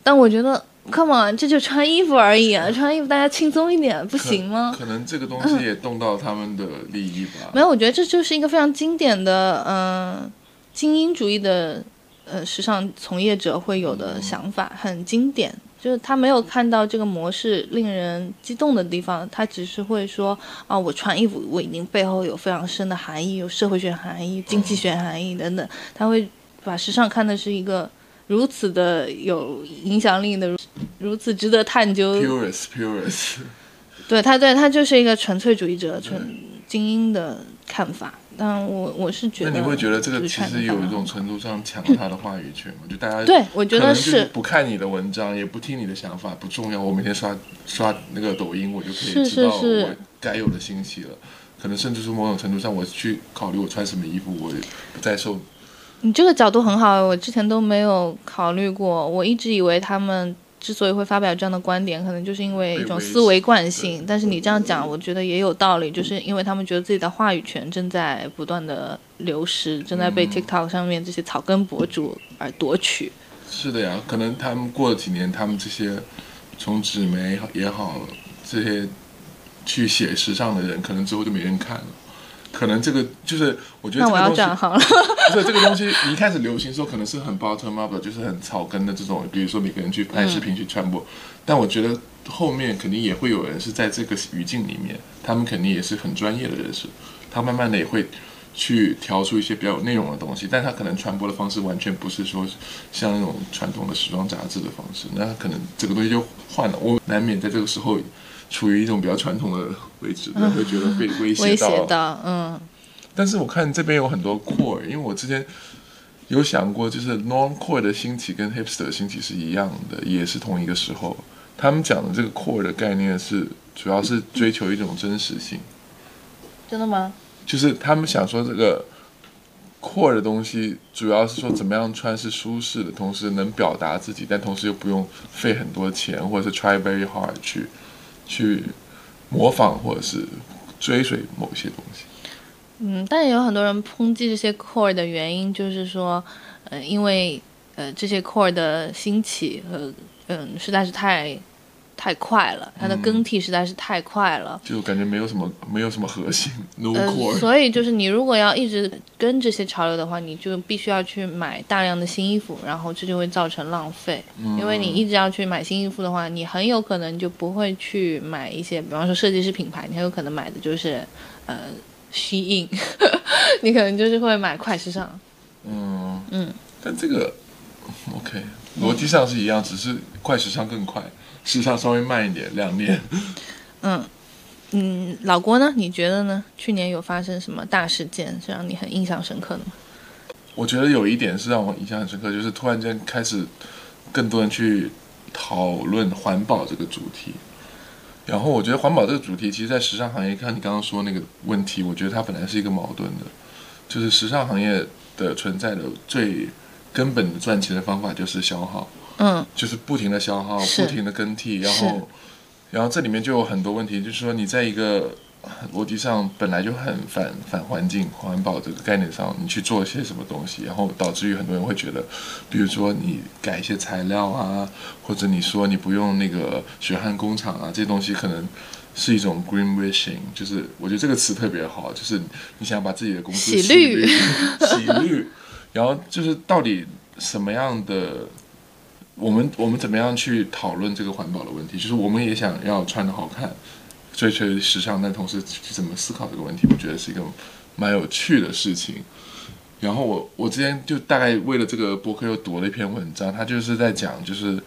但我觉得，Come on，这就穿衣服而已啊，穿衣服大家轻松一点不行吗？可能这个东西也动到他们的利益吧。没有，我觉得这就是一个非常经典的，嗯，精英主义的，呃，时尚从业者会有的想法，很经典。就是他没有看到这个模式令人激动的地方，他只是会说啊，我穿衣服，我已经背后有非常深的含义，有社会学含义、经济学含义等等。他会把时尚看的是一个如此的有影响力的、如此值得探究。Purist，purist。对他，对他就是一个纯粹主义者、纯精英的看法。但我我是觉得，那你会觉得这个其实有一种程度上抢了他的话语权吗？就大家对我觉得是不看你的文章，也不听你的想法，不重要。我每天刷刷那个抖音，我就可以知道我该有的信息了。可能甚至是某种程度上，我去考虑我穿什么衣服，我不再受。你这个角度很好，我之前都没有考虑过。我一直以为他们。之所以会发表这样的观点，可能就是因为一种思维惯性。但是你这样讲，我觉得也有道理，就是因为他们觉得自己的话语权正在不断的流失，正在被 TikTok 上面这些草根博主而夺取。是的呀，可能他们过了几年，他们这些从纸媒也好，这些去写时尚的人，可能之后就没人看了。可能这个就是我觉得那我要转行了。不是这个东西，你一开始流行的时候可能是很 bottom up 的，就是很草根的这种，比如说每个人去拍视频去传播。但我觉得后面肯定也会有人是在这个语境里面，他们肯定也是很专业的人士，他慢慢的也会去调出一些比较有内容的东西，但他可能传播的方式完全不是说像那种传统的时装杂志的方式，那他可能这个东西就换了。我难免在这个时候处于一种比较传统的位置，会觉得被威胁威到。胁到，嗯但是我看这边有很多 core，因为我之前有想过，就是 non core 的兴起跟 hipster 的兴起是一样的，也是同一个时候。他们讲的这个 core 的概念是，主要是追求一种真实性，真的吗？就是他们想说这个 core 的东西，主要是说怎么样穿是舒适的，同时能表达自己，但同时又不用费很多钱，或者是 try very hard 去去模仿或者是追随某些东西。嗯，但也有很多人抨击这些 core 的原因，就是说，呃，因为呃这些 core 的兴起和嗯实在是太太快了，它的更替实在是太快了。就感觉没有什么没有什么核心，no 呃，core。所以就是你如果要一直跟这些潮流的话，你就必须要去买大量的新衣服，然后这就会造成浪费。因为你一直要去买新衣服的话，你很有可能就不会去买一些，比方说设计师品牌，你很有可能买的就是呃 Shein，你可能就是会买快时尚。嗯嗯，但这个 OK，逻辑上是一样，只是快时尚更快，时尚稍微慢一点，两年。嗯嗯，老郭呢？你觉得呢？去年有发生什么大事件是让你很印象深刻的吗？我觉得有一点是让我印象很深刻，就是突然间开始更多人去讨论环保这个主题。然后我觉得环保这个主题，其实，在时尚行业，看你刚刚说那个问题，我觉得它本来是一个矛盾的，就是时尚行业的存在的最根本的赚钱的方法就是消耗。嗯就是不停的消耗，不停的更替，然后，然后这里面就有很多问题，就是说你在一个 逻辑上本来就很反反环境、环保这个概念上，你去做一些什么东西，然后导致于很多人会觉得，比如说你改一些材料啊，或者你说你不用那个血汗工厂啊，这些东西可能。是一种 green wishing，就是我觉得这个词特别好，就是你想把自己的公司洗绿洗绿，然后就是到底什么样的我们我们怎么样去讨论这个环保的问题？就是我们也想要穿的好看，追求时尚，但同时去怎么思考这个问题，我觉得是一个蛮有趣的事情。然后我我之前就大概为了这个博客又读了一篇文章，他就是在讲，就是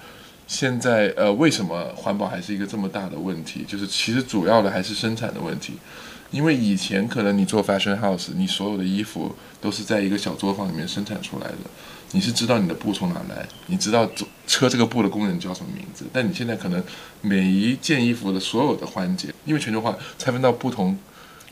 现在呃为什么环保还是一个这么大的问题？就是其实主要的还是生产的问题。因为以前可能你做 fashion house，你所有的衣服都是在一个小作坊里面生产出来的，你是知道你的布从哪来，你知道做车这个布的工人叫什么名字。但你现在可能每一件衣服的所有的环节，因为全球化拆分到不同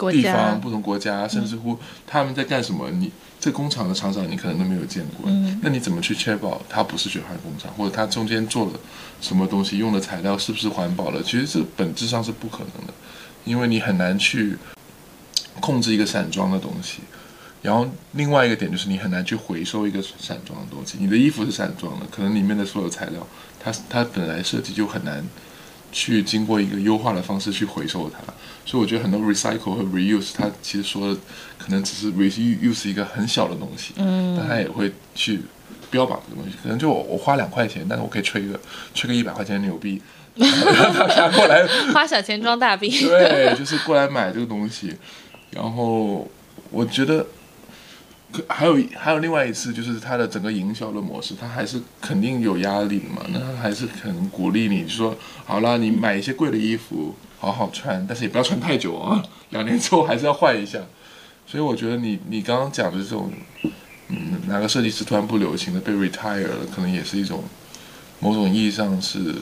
地方、不同国家，甚至乎他们在干什么，你这工厂的厂长你可能都没有见过。嗯那你怎么去确保它不是血汗工厂，或者它中间做了什么东西，用的材料是不是环保的？其实这本质上是不可能的，因为你很难去控制一个散装的东西。然后另外一个点就是你很难去回收一个散装的东西。你的衣服是散装的，可能里面的所有材料，它它本来设计就很难去经过一个优化的方式去回收它。所以我觉得很多 recycle 和 reuse，它其实说的可能只是 reuse 一个很小的东西，嗯但它也会去标榜这个东西。可能就我我花两块钱，但是我可以吹个吹个一百块钱的牛逼，让大家过来花小钱装大兵。对，就是过来买这个东西。然后我觉得，可还有还有另外一次，就是它的整个营销的模式，它还是肯定有压力的嘛。那它还是可能鼓励你，就说好啦，你买一些贵的衣服，好好穿，但是也不要穿太久啊，两年之后还是要换一下。所以我觉得你你刚刚讲的这种，嗯，哪个设计师突然不流行了，被 retire 了，可能也是一种某种意义上是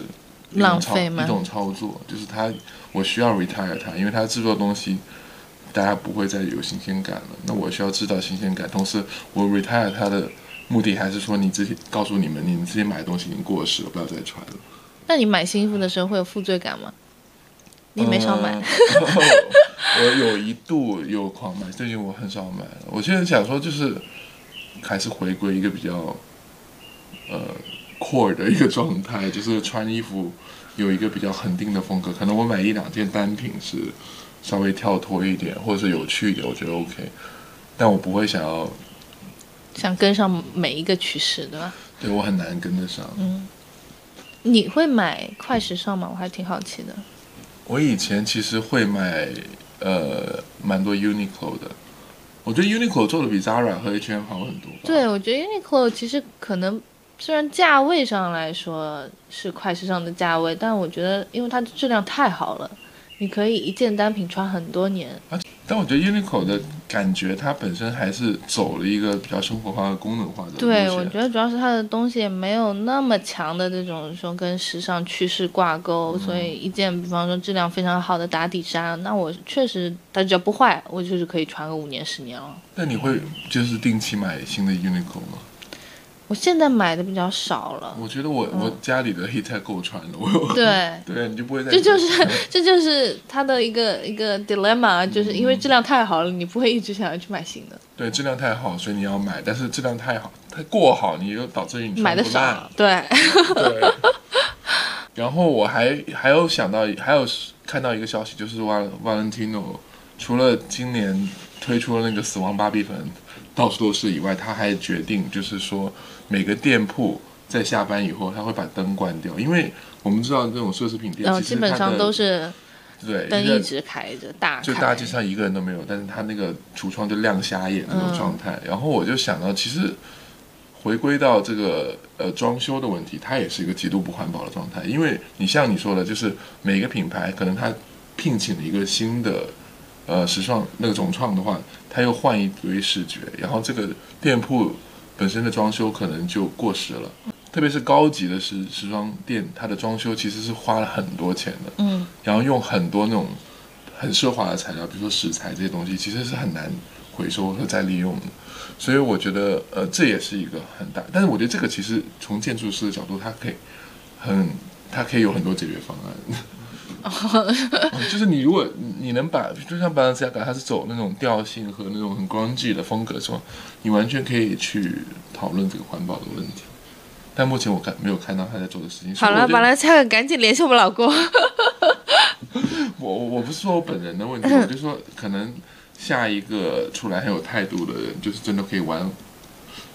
浪费吗一种操作，就是他我需要 retire 他，因为他制作的东西大家不会再有新鲜感了。那我需要制造新鲜感，同时我 retire 它的目的还是说你自己告诉你们，你们自己买的东西已经过时了，不要再穿了。那你买新衣服的时候会有负罪感吗？你没少买。呃 我有一度有狂买，最近我很少买了。我现在想说，就是还是回归一个比较呃 core 的一个状态，就是穿衣服有一个比较恒定的风格。可能我买一两件单品是稍微跳脱一点，或者是有趣一点，我觉得 OK。但我不会想要想跟上每一个趋势，对吧？对我很难跟得上。嗯，你会买快时尚吗？我还挺好奇的。我以前其实会买呃蛮多 Uniqlo 的，我觉得 Uniqlo 做的比 Zara 和 H&M 好很多。对，我觉得 Uniqlo 其实可能虽然价位上来说是快时尚的价位，但我觉得因为它的质量太好了。你可以一件单品穿很多年，但我觉得 Uniqlo 的感觉，它本身还是走了一个比较生活化、功能化的对，我觉得主要是它的东西也没有那么强的这种说跟时尚趋势挂钩，所以一件比方说质量非常好的打底衫，那我确实它只要不坏，我就是可以穿个五年、十年了。那你会就是定期买新的 Uniqlo 吗？我现在买的比较少了。我觉得我我家里的黑太够穿了，我对 对，你就不会再这就是这就是它的一个一个 dilemma，就是因为质量太好了，你不会一直想要去买新的。对，质量太好，所以你要买，但是质量太好，太过好，你又导致你买的少。对。对。然后我还还有想到，还有看到一个消息，就是 Val Valentino 除了今年推出了那个死亡芭比粉。到处都是以外，他还决定就是说，每个店铺在下班以后，他会把灯关掉，因为我们知道这种奢侈品店，基本上都是对灯一直开着，大就大街上一个人都没有，但是他那个橱窗就亮瞎眼那种状态。然后我就想到，其实回归到这个呃装修的问题，它也是一个极度不环保的状态，因为你像你说的，就是每个品牌可能他聘请了一个新的。呃，时尚那个总创的话，他又换一堆视觉，然后这个店铺本身的装修可能就过时了。特别是高级的时时装店，它的装修其实是花了很多钱的。嗯。然后用很多那种很奢华的材料，比如说石材这些东西，其实是很难回收和再利用的。所以我觉得，呃，这也是一个很大。但是我觉得这个其实从建筑师的角度，它可以很，它可以有很多解决方案。就是你，如果你能把，就像巴伦西亚它是走那种调性和那种很 grunge 的风格，是吧？你完全可以去讨论这个环保的问题。但目前我看没有看到他在做的事情。好了，巴伦西亚赶紧联系我们老公。我我不是说我本人的问题，我就说可能下一个出来很有态度的人，就是真的可以玩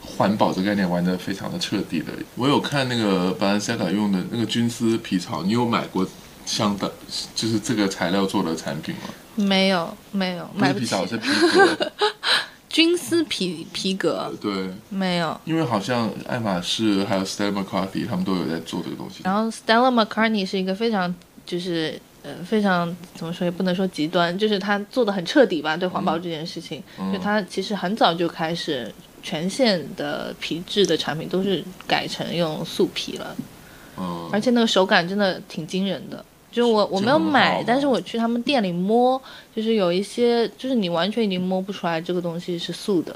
环保这个概念玩的非常的彻底的。我有看那个巴伦西亚用的那个军丝皮草，你有买过？相当就是这个材料做的产品吗？没有，没有，买不皮草是皮革，军丝皮皮革，对，没有，因为好像爱马仕还有 Stella McCartney 他们都有在做这个东西。然后 Stella McCartney 是一个非常就是呃非常怎么说也不能说极端，就是他做的很彻底吧，对环保这件事情，就他其实很早就开始全线的皮质的产品都是改成用素皮了，嗯，而且那个手感真的挺惊人的。就我我没有买，但是我去他们店里摸，就是有一些，就是你完全已经摸不出来这个东西是素的，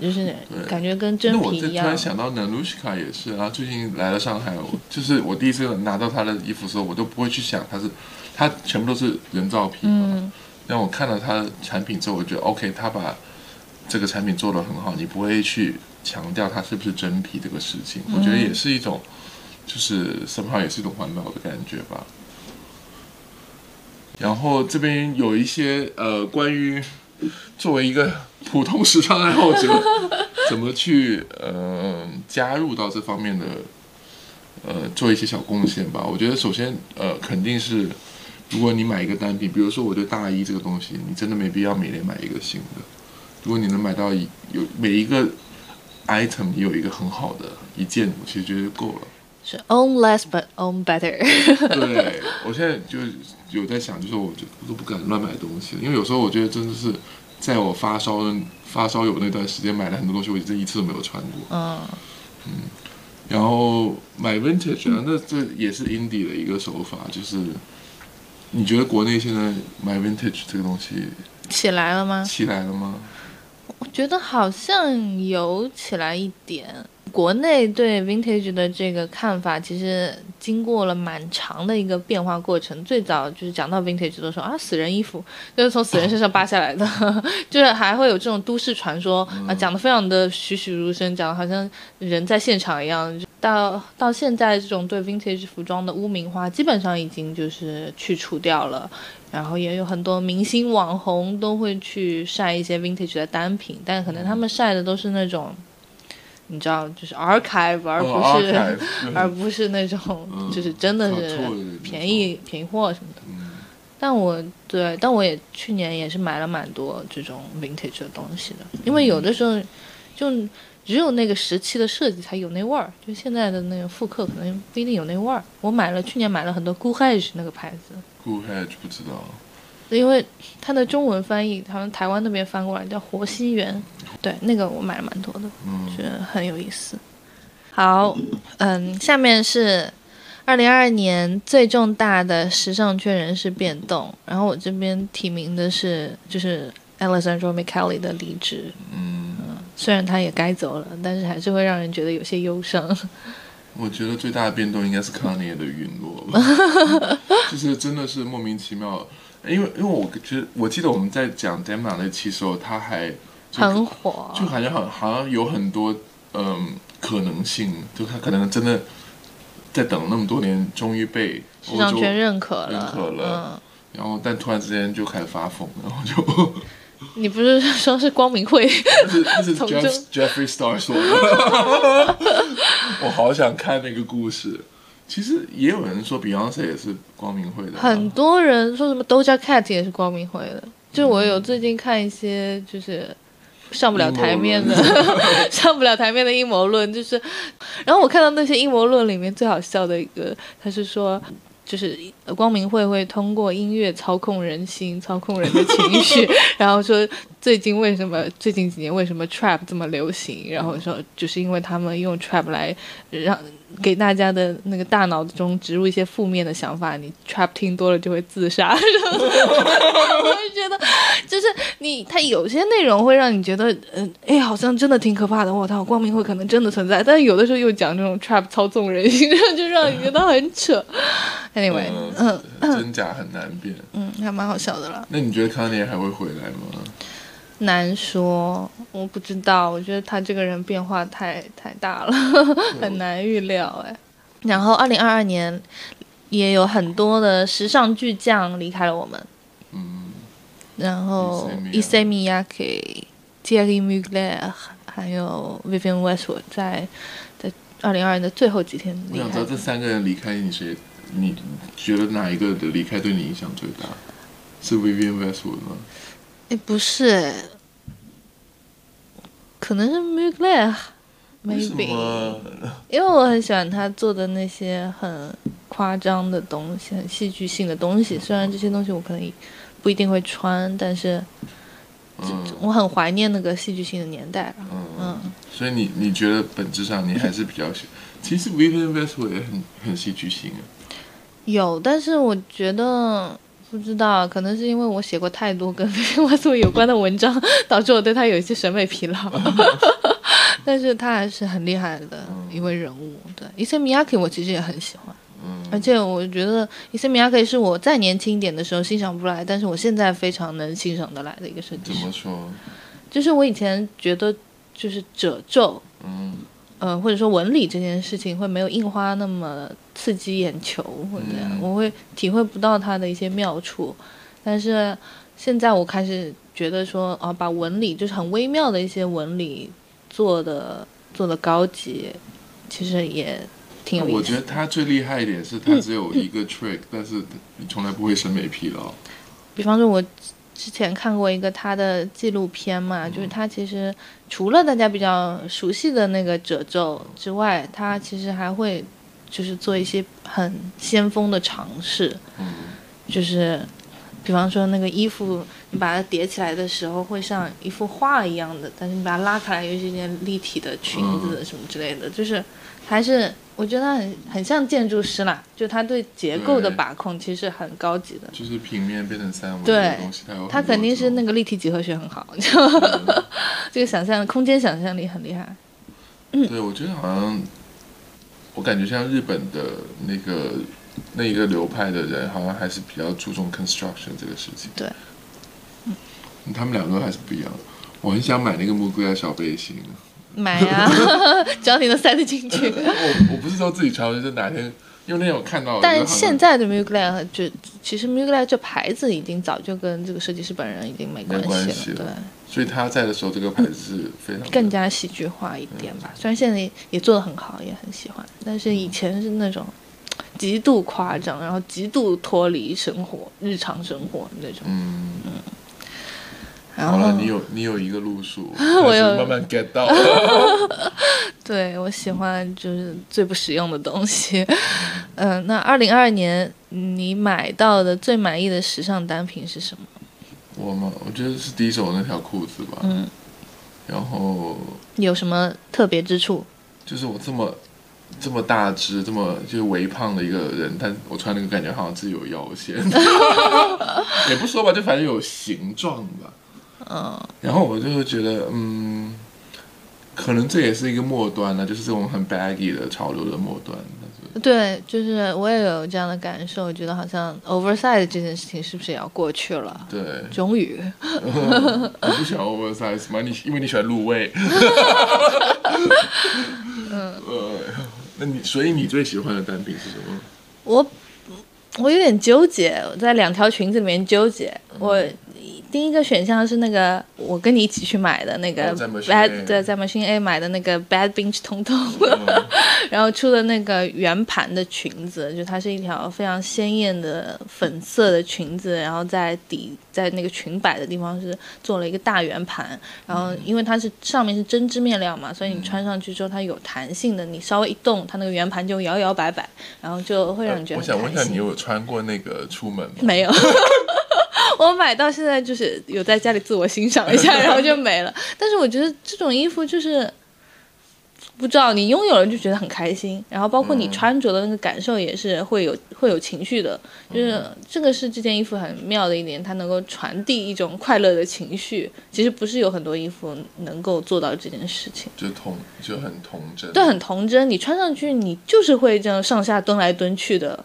就是感觉跟真皮一样。我突然想到 Nanushka 也是，然后最近来了上海，就是我第一次拿到他的衣服的时候，我都不会去想它是，它全部都是人造皮嘛。但我看到他的产品之后，我觉得 OK，他把这个产品做得很好，你不会去强调它是不是真皮这个事情。我觉得也是一种，就是 somehow 也是一种环保的感觉吧。然后这边有一些呃，关于作为一个普通时尚爱好者，怎么去呃加入到这方面的呃做一些小贡献吧。我觉得首先呃肯定是，如果你买一个单品，比如说我对大衣这个东西，你真的没必要每年买一个新的。如果你能买到一有每一个 item 你有一个很好的一件，我其实觉得就够了。是 own less but own better。对我现在就有在想，就是我就我都不敢乱买东西，因为有时候我觉得真的是在我发烧发烧友那段时间买了很多东西，我这一次都没有穿过。嗯嗯，然后买 vintage 啊，那这也是 indie 的一个手法，就是你觉得国内现在买 vintage 这个东西起来了吗？起来了吗？我觉得好像有起来一点。国内对 vintage 的这个看法，其实经过了蛮长的一个变化过程。最早就是讲到 vintage 的时候啊，死人衣服就是从死人身上扒下来的，就是还会有这种都市传说啊，讲的非常的栩栩如生，讲的好像人在现场一样。到到现在，这种对 vintage 服装的污名化基本上已经就是去除掉了。然后也有很多明星网红都会去晒一些 vintage 的单品，但可能他们晒的都是那种，你知道，就是 archive，而不是 而不是那种就是真的是便宜便宜货什么的。但我对，但我也去年也是买了蛮多这种 vintage 的东西的，因为有的时候就只有那个时期的设计才有那味儿，就现在的那个复刻可能不一定有那味儿。我买了去年买了很多 g o o d Hedge 那个牌子。G o o d Hedge 不知道，因为它的中文翻译，他们台湾那边翻过来叫活西园，对，那个我买了蛮多的，觉得很有意思。好，嗯，下面是。二零二二年最重大的时尚圈人事变动，然后我这边提名的是就是 Alessandro Michele 的离职。嗯，虽然他也该走了，但是还是会让人觉得有些忧伤。我觉得最大的变动应该是 Kanye 的陨落吧，就是真的是莫名其妙。因为因为我觉得我记得我们在讲 Demna 那期时候，他还很火，就感觉好好像有很多嗯可能性，就他可能真的。在等那么多年，终于被时尚圈认可了，认可了。然后，但突然之间就开始发疯，然后就。你不是说是光明会？那是 Jeffrey Star 说的。我好想看那个故事。其实也有人说 Beyonce 也是光明会的。很多人说什么 Doja Cat 也是光明会的。就我有最近看一些，就是。上不了台面的，上不了台面的阴谋论，就是，然后我看到那些阴谋论里面最好笑的一个，他是说，就是光明会会通过音乐操控人心，操控人的情绪，然后说最近为什么最近几年为什么 trap 这么流行，然后说就是因为他们用 trap 来让。给大家的那个大脑中植入一些负面的想法，你 trap 听多了就会自杀。我就觉得，就是你，它有些内容会让你觉得，嗯，哎，好像真的挺可怕的。我操，光明会可能真的存在，但是有的时候又讲这种 trap 操纵人心，就让你觉得很扯。Anyway，嗯，真假很难辨。嗯，还蛮好笑的了。那你觉得康年还会回来吗？难说，我不知道。我觉得他这个人变化太太大了，很难预料哎。然后，二零二二年也有很多的时尚巨匠离开了我们。嗯。然后，Issey Miyake、Thierry Mugler 还有 Vivienne Westwood 在在二零二二的最后几天离开。我想知道这三个人离开，你谁？你觉得哪一个的离开对你影响最大？是 Vivienne Westwood 吗？哎，不是哎，可能是 Mugler，maybe，因为我很喜欢他做的那些很夸张的东西，很戏剧性的东西。虽然这些东西我可能不一定会穿，但是，我很怀念那个戏剧性的年代嗯嗯。所以你你觉得本质上你还是比较喜，其实 Vivienne Westwood 也很很戏剧性啊。有，但是我觉得。不知道，可能是因为我写过太多跟 外宿有关的文章，导致我对他有一些审美疲劳。但是他还是很厉害的一位人物。对，伊森米亚克我其实也很喜欢，而且我觉得伊森米亚克是我再年轻一点的时候欣赏不来，但是我现在非常能欣赏得来的一个设计师。怎么说？就是我以前觉得就是褶皱，嗯。嗯，或者说纹理这件事情会没有印花那么刺激眼球，或者我会体会不到它的一些妙处。但是现在我开始觉得说，啊，把纹理就是很微妙的一些纹理做的做的高级，其实也挺有意思。我觉得他最厉害一点是他只有一个 trick，但是你从来不会审美疲劳。比方说，我。之前看过一个他的纪录片嘛，就是他其实除了大家比较熟悉的那个褶皱之外，它其实还会就是做一些很先锋的尝试，就是比方说那个衣服你把它叠起来的时候会像一幅画一样的，但是你把它拉开来又是一件立体的裙子什么之类的，就是还是。我觉得他很很像建筑师啦，就他对结构的把控其实很高级的。就是平面变成三维的东西，他肯定是那个立体几何学很好，就这个想象空间想象力很厉害。对，我觉得好像我感觉像日本的那个那一个流派的人，好像还是比较注重 construction 这个事情。对，他们两个还是不一样。我很想买那个木格亚小背心。买啊，只要你能塞得进去。我我不是说自己穿，就是哪天因为那天我看到，但现在的 Mugler 就其实 Mugler 这牌子已经早就跟这个设计师本人已经没没关系了，对。所以他在的时候，这个牌子是非常更加戏剧化一点吧。虽然现在也做的很好，也很喜欢，但是以前是那种极度夸张，然后极度脱离生活、日常生活那种。嗯嗯。好了，你有你有一个路数，我有慢慢 get 到。对，我喜欢就是最不实用的东西。嗯，那二零二二年你买到的最满意的时尚单品是什么？我吗？我觉得是第一手那条裤子吧。嗯。然后。有什么特别之处？就是我这么这么大只、这么就是微胖的一个人，但我穿那个感觉好像自己有腰线。也不说吧，就反正有形状吧。嗯。然后我就会觉得，嗯，可能这也是一个末端呢，就是这种很 baggy 的潮流的末端。对，就是我也有这样的感受，我觉得好像 oversize 这件事情是不是也要过去了？对，终于。你不喜欢 oversize 吗？你因为你喜欢入味。嗯。呃，那你所以你最喜欢的单品是什么？我我有点纠结，我在两条裙子里面纠结。我。第一个选项是那个我跟你一起去买的那个 bad 对在 machine A 买的那个 bad binge 通通，然后出的那个圆盘的裙子，就它是一条非常鲜艳的粉色的裙子，然后在底在那个裙摆的地方是做了一个大圆盘，然后因为它是上面是针织面料嘛，所以你穿上去之后它有弹性的，你稍微一动，它那个圆盘就摇摇摆摆，然后就会让你觉得。我想问一下，你有穿过那个出门吗？没有。我买到现在就是有在家里自我欣赏一下，然后就没了。但是我觉得这种衣服就是不知道你拥有了就觉得很开心，然后包括你穿着的那个感受也是会有会有情绪的。就是这个是这件衣服很妙的一点，它能够传递一种快乐的情绪。其实不是有很多衣服能够做到这件事情，就童就很童真，对，很童真。你穿上去，你就是会这样上下蹲来蹲去的。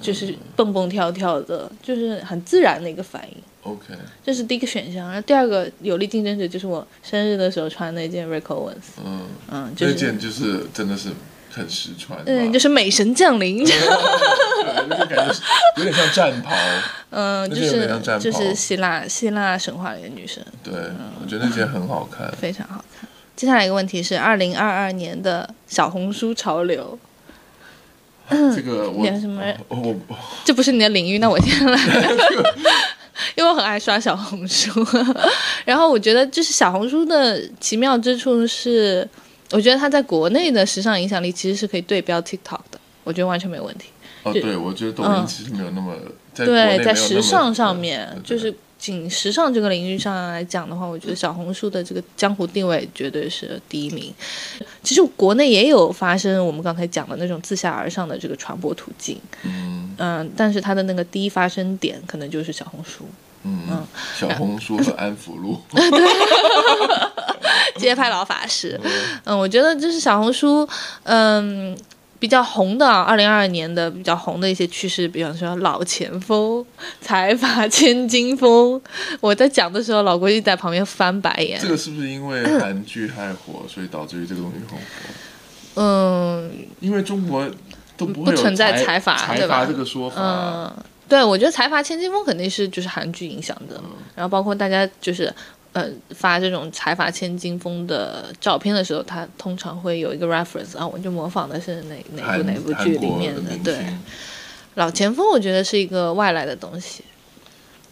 就是蹦蹦跳跳的，就是很自然的一个反应。OK，这是第一个选项。然后第二个有力竞争者就是我生日的时候穿那件 Rick Owens。嗯嗯，那件就是真的是很实穿。嗯，就是美神降临。感觉有点像战袍。嗯，就是就是希腊希腊神话里的女神。对，我觉得那件很好看，非常好看。接下来一个问题是二零二二年的小红书潮流。这个我什么？我这不是你的领域，那我先来。因为我很爱刷小红书，然后我觉得就是小红书的奇妙之处是，我觉得它在国内的时尚影响力其实是可以对标 TikTok 的，我觉得完全没有问题。哦，对，我觉得抖音其实没有那么对，在时尚上面就是。仅时尚这个领域上来讲的话，我觉得小红书的这个江湖定位绝对是第一名。其实国内也有发生我们刚才讲的那种自下而上的这个传播途径，嗯嗯，但是它的那个第一发生点可能就是小红书，嗯，小红书和安福路，街拍老法师，嗯，我觉得就是小红书，嗯。比较红的，二零二二年的比较红的一些趋势，比方说老前锋、财阀 千金风。我在讲的时候，老郭一直在旁边翻白眼。这个是不是因为 韩剧太火，所以导致于这个东西很火？嗯，因为中国都不存在财阀财阀这个说法。嗯，对，我觉得财阀千金风肯定是就是韩剧影响的，然后包括大家就是。呃，发这种财阀千金风的照片的时候，他通常会有一个 reference 啊，我就模仿的是哪哪部哪部剧里面的。对，老前锋我觉得是一个外来的东西。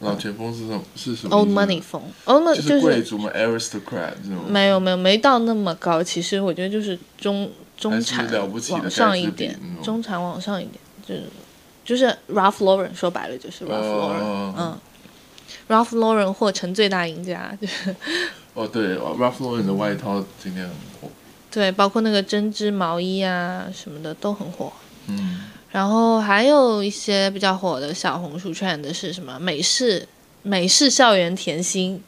老前锋是什么？是什么？Old money 风，Old money 就是贵族嘛，aristocrat 这种。没有没有，没到那么高。其实我觉得就是中中产往上一点，中产往上一点，就是就是 Ralph Lauren 说白了就是 Ralph Lauren，嗯。Ralph Lauren 获成最大赢家，就是哦，对，Ralph Lauren 的外套今天很火，对，包括那个针织毛衣啊什么的都很火，嗯，然后还有一些比较火的小红书 trend 是什么？美式美式校园甜心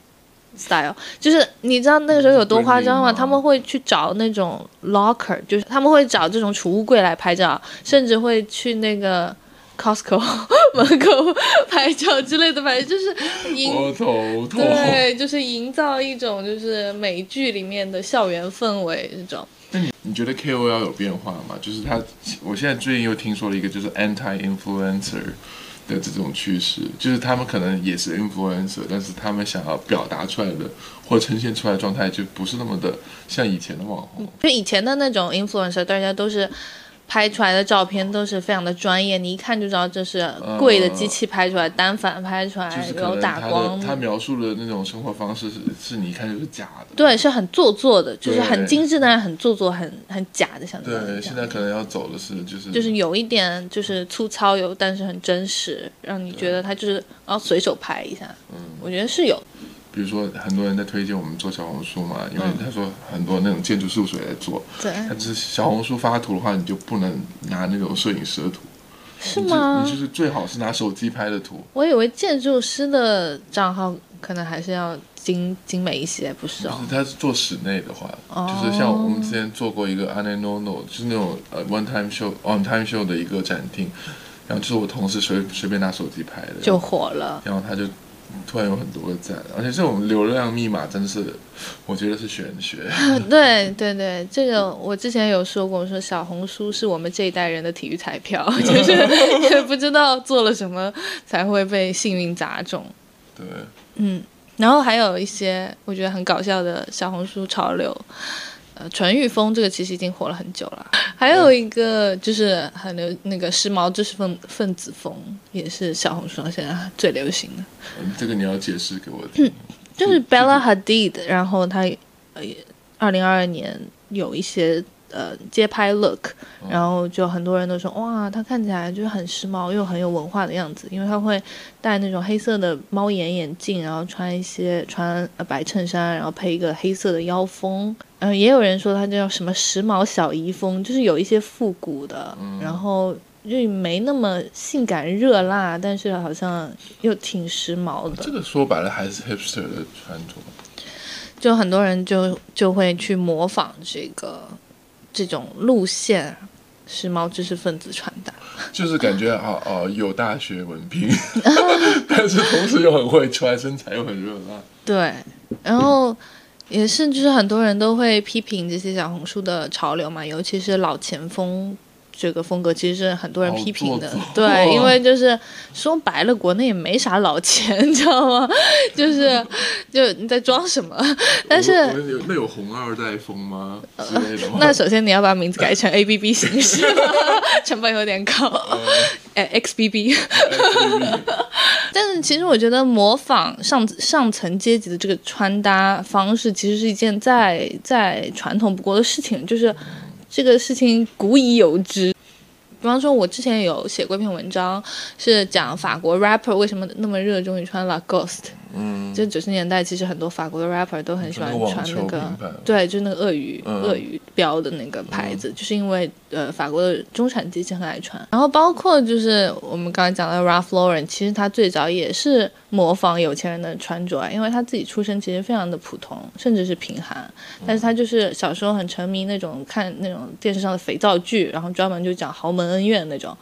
style，就是你知道那个时候有多夸张吗？他们会去找那种 locker，就是他们会找这种储物柜来拍照，甚至会去那个。Costco 门口拍照之类的，反正就是营我头痛。对，就是营造一种就是美剧里面的校园氛围这种。那你你觉得 KOL 有变化吗？就是他，我现在最近又听说了一个，就是 anti influencer 的这种趋势，就是他们可能也是 influencer，但是他们想要表达出来的或呈现出来的状态就不是那么的像以前的网红。就以前的那种 influencer，大家都是。拍出来的照片都是非常的专业，你一看就知道这是贵的机器拍出来，单反拍出来有打光。他描述的那种生活方式是是你一看就是假的。对，是很做作的，就是很精致，但是很做作，很很假的，像对，现在可能要走的是就是就是有一点就是粗糙，有但是很真实，让你觉得他就是然后随手拍一下。嗯，我觉得是有。比如说，很多人在推荐我们做小红书嘛，因为他说很多那种建筑事务所在做。对。但是小红书发图的话，你就不能拿那种摄影师的图。是吗？你就是最好是拿手机拍的图。我以为建筑师的账号可能还是要精精美一些，不是哦。他是做室内的话，就是像我们之前做过一个 a n n o No，就是那种呃 One Time Show On Time Show 的一个展厅，然后就是我同事随随便拿手机拍的，就火了。然后他就。突然有很多个赞，而且这种流量密码真的是，我觉得是玄学。对对对，这个我之前有说过，说小红书是我们这一代人的体育彩票，就是不知道做了什么才会被幸运砸中。对，嗯，然后还有一些我觉得很搞笑的小红书潮流。呃，纯欲风这个其实已经火了很久了，还有一个就是很流那个时髦知识分分子风，也是小红书上现在最流行的。嗯，这个你要解释给我听。就是 Bella Hadid，然后她呃，二零二二年有一些。呃，街拍 look，然后就很多人都说哇，他看起来就是很时髦又很有文化的样子，因为他会戴那种黑色的猫眼眼镜，然后穿一些穿白衬衫，然后配一个黑色的腰封。嗯，也有人说他叫什么时髦小姨风，就是有一些复古的，然后又没那么性感热辣，但是好像又挺时髦的。这个说白了还是 hipster 的穿着，就很多人就就会去模仿这个。这种路线，时髦知识分子穿搭，就是感觉啊啊有大学文凭，但是同时又很会穿，身材又很热辣。对，然后也是就是很多人都会批评这些小红书的潮流嘛，尤其是老前锋。这个风格其实是很多人批评的，对，因为就是说白了，国内也没啥老钱，你知道吗？就是就你在装什么？但是那有红二代风吗？那首先你要把名字改成 A B B 形式，成本有点高。哎，X B B。但是其实我觉得模仿上上层阶级的这个穿搭方式，其实是一件再再传统不过的事情，就是。这个事情古已有之，比方说，我之前有写过一篇文章，是讲法国 rapper 为什么那么热衷于穿 Lacoste。嗯，就九十年代，其实很多法国的 rapper 都很喜欢穿那个，对，就是那个鳄鱼鳄鱼标的那个牌子，就是因为呃，法国的中产阶级很爱穿。然后包括就是我们刚才讲的 Ralph Lauren，其实他最早也是模仿有钱人的穿着，因为他自己出身其实非常的普通，甚至是贫寒，但是他就是小时候很沉迷那种看那种电视上的肥皂剧，然后专门就讲豪门恩怨那种。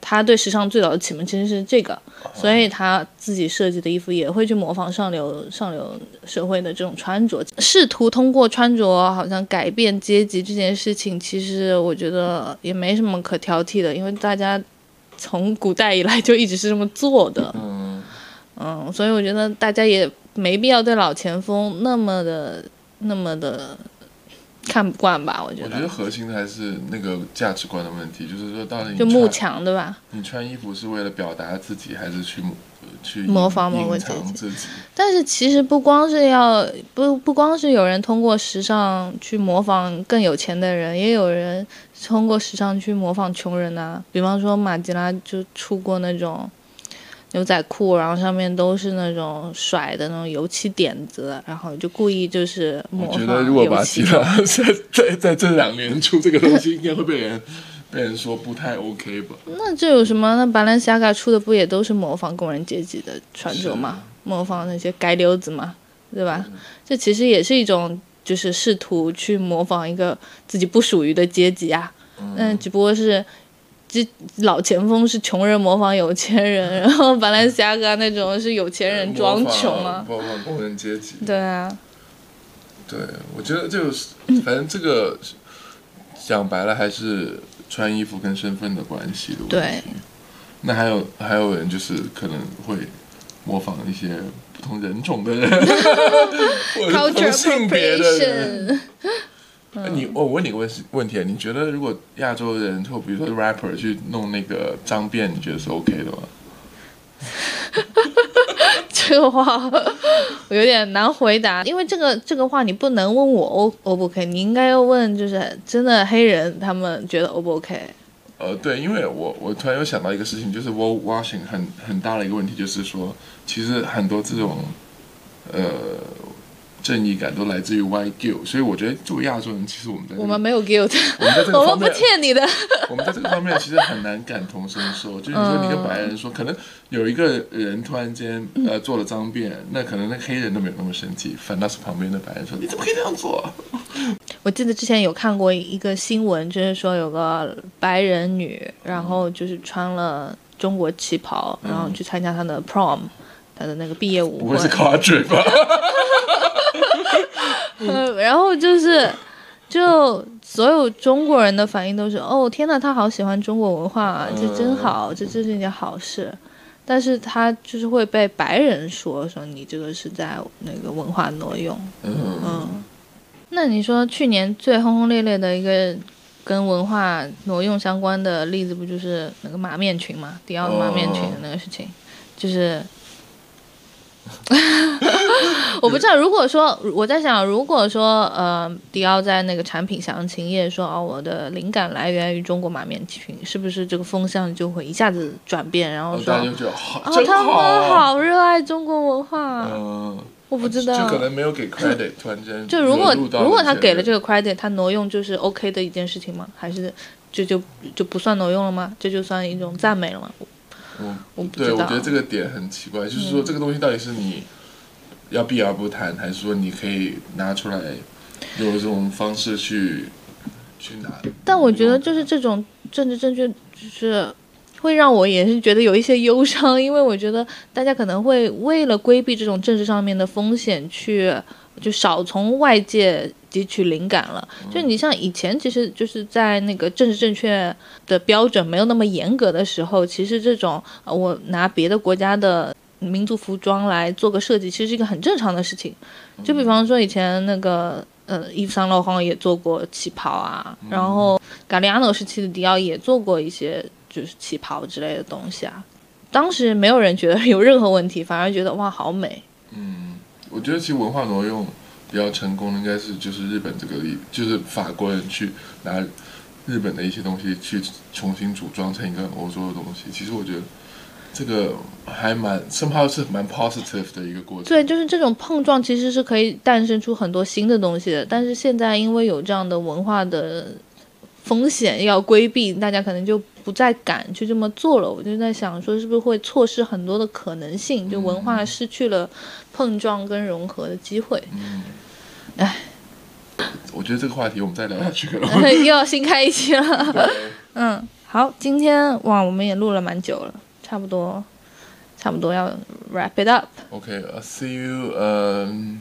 他对时尚最早的启蒙其实是这个，所以他自己设计的衣服也会去模仿上流上流社会的这种穿着，试图通过穿着好像改变阶级这件事情，其实我觉得也没什么可挑剔的，因为大家从古代以来就一直是这么做的。嗯嗯，所以我觉得大家也没必要对老前锋那么的那么的。看不惯吧？我觉得。我觉得核心的还是那个价值观的问题，就是说到底就慕强对吧？你穿衣服是为了表达自己，还是去去模仿某个自己？但是其实不光是要不不光是有人通过时尚去模仿更有钱的人，也有人通过时尚去模仿穷人呐。比方说马吉拉就出过那种。牛仔裤，然后上面都是那种甩的那种油漆点子，然后就故意就是模仿。我觉得如果把其他 在在在这两年出这个东西，应该会被人被人说不太 OK 吧？那这有什么？那巴兰西嘎出的不也都是模仿工人阶级的穿着吗？模仿那些街溜子嘛，对吧？这其实也是一种，就是试图去模仿一个自己不属于的阶级啊。嗯，只不过是。这老前锋是穷人模仿有钱人，然后巴兰西亚嘎那种是有钱人装穷啊，模仿工人阶级。对啊，对，我觉得就是，反正这个讲白了还是穿衣服跟身份的关系的问题。那还有还有人就是可能会模仿一些不同人种的人，或者不同性别的人。你我问你个问问题啊？你觉得如果亚洲人或比如说 rapper 去弄那个脏辫，你觉得是 OK 的吗？这个话我有点难回答，因为这个这个话你不能问我 O O 不 OK，你应该要问就是真的黑人他们觉得 O 不 OK。呃，对，因为我我突然又想到一个事情，就是 wall washing 很很大的一个问题，就是说其实很多这种呃。正义感都来自于 white guilt，所以我觉得作为亚洲人，其实我们在我们没有 guilt，我们在这个 方面不欠你的。我们在这个方面其实很难感同身受。就是说，你跟白人说，可能有一个人突然间呃做了脏辫，那可能那黑人都没有那么生气，反倒是旁边的白人说：“你怎么可以这样做？” 我记得之前有看过一个新闻，就是说有个白人女，然后就是穿了中国旗袍，然后去参加她的 prom，她的那个毕业舞会。不会是卡嘴吧？然后就是，就所有中国人的反应都是：哦，天呐，他好喜欢中国文化啊，这真好，这这是一件好事。但是他就是会被白人说说你这个是在那个文化挪用。嗯，那你说去年最轰轰烈烈的一个跟文化挪用相关的例子，不就是那个马面裙嘛？迪奥的马面裙的那个事情，就是。我不知道，如果说我在想，如果说呃，迪奥在那个产品详情页说哦，我的灵感来源于中国马面裙，是不是这个风向就会一下子转变？然后说哦，他们好热爱中国文化。嗯，我不知道，就可能没有给 credit，突然间就如果如果他给了这个 credit，他挪用就是 OK 的一件事情吗？还是就就就不算挪用了吗？这就算一种赞美了吗？我对，我觉得这个点很奇怪，就是说这个东西到底是你要避而不谈，还是说你可以拿出来用这种方式去去拿？但我觉得就是这种政治正确，就是会让我也是觉得有一些忧伤，因为我觉得大家可能会为了规避这种政治上面的风险，去就少从外界。汲取灵感了，就你像以前，其实就是在那个政治正确的标准没有那么严格的时候，其实这种我拿别的国家的民族服装来做个设计，其实是一个很正常的事情。就比方说以前那个呃，伊夫桑洛皇也做过旗袍啊，然后卡利亚诺时期的迪奥也做过一些就是旗袍之类的东西啊。当时没有人觉得有任何问题，反而觉得哇好美。嗯，我觉得其实文化挪用。比较成功的应该是就是日本这个例，就是法国人去拿日本的一些东西去重新组装成一个欧洲的东西。其实我觉得这个还蛮生怕是蛮 positive 的一个过程。对，就是这种碰撞其实是可以诞生出很多新的东西的。但是现在因为有这样的文化的风险要规避，大家可能就不再敢去这么做了。我就在想说，是不是会错失很多的可能性？就文化失去了碰撞跟融合的机会。嗯。哎，我觉得这个话题我们再聊下去可能 又要新开一期了。嗯，好，今天哇，我们也录了蛮久了，差不多，差不多要 wrap it up。ok i see you. Um,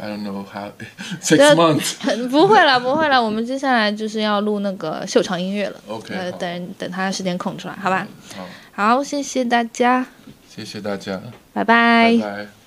I don't know how six months. 不会了，不会了，我们接下来就是要录那个秀场音乐了。OK，呃，等等他时间空出来，好吧？好，好，谢谢大家。谢谢大家。拜拜。拜拜。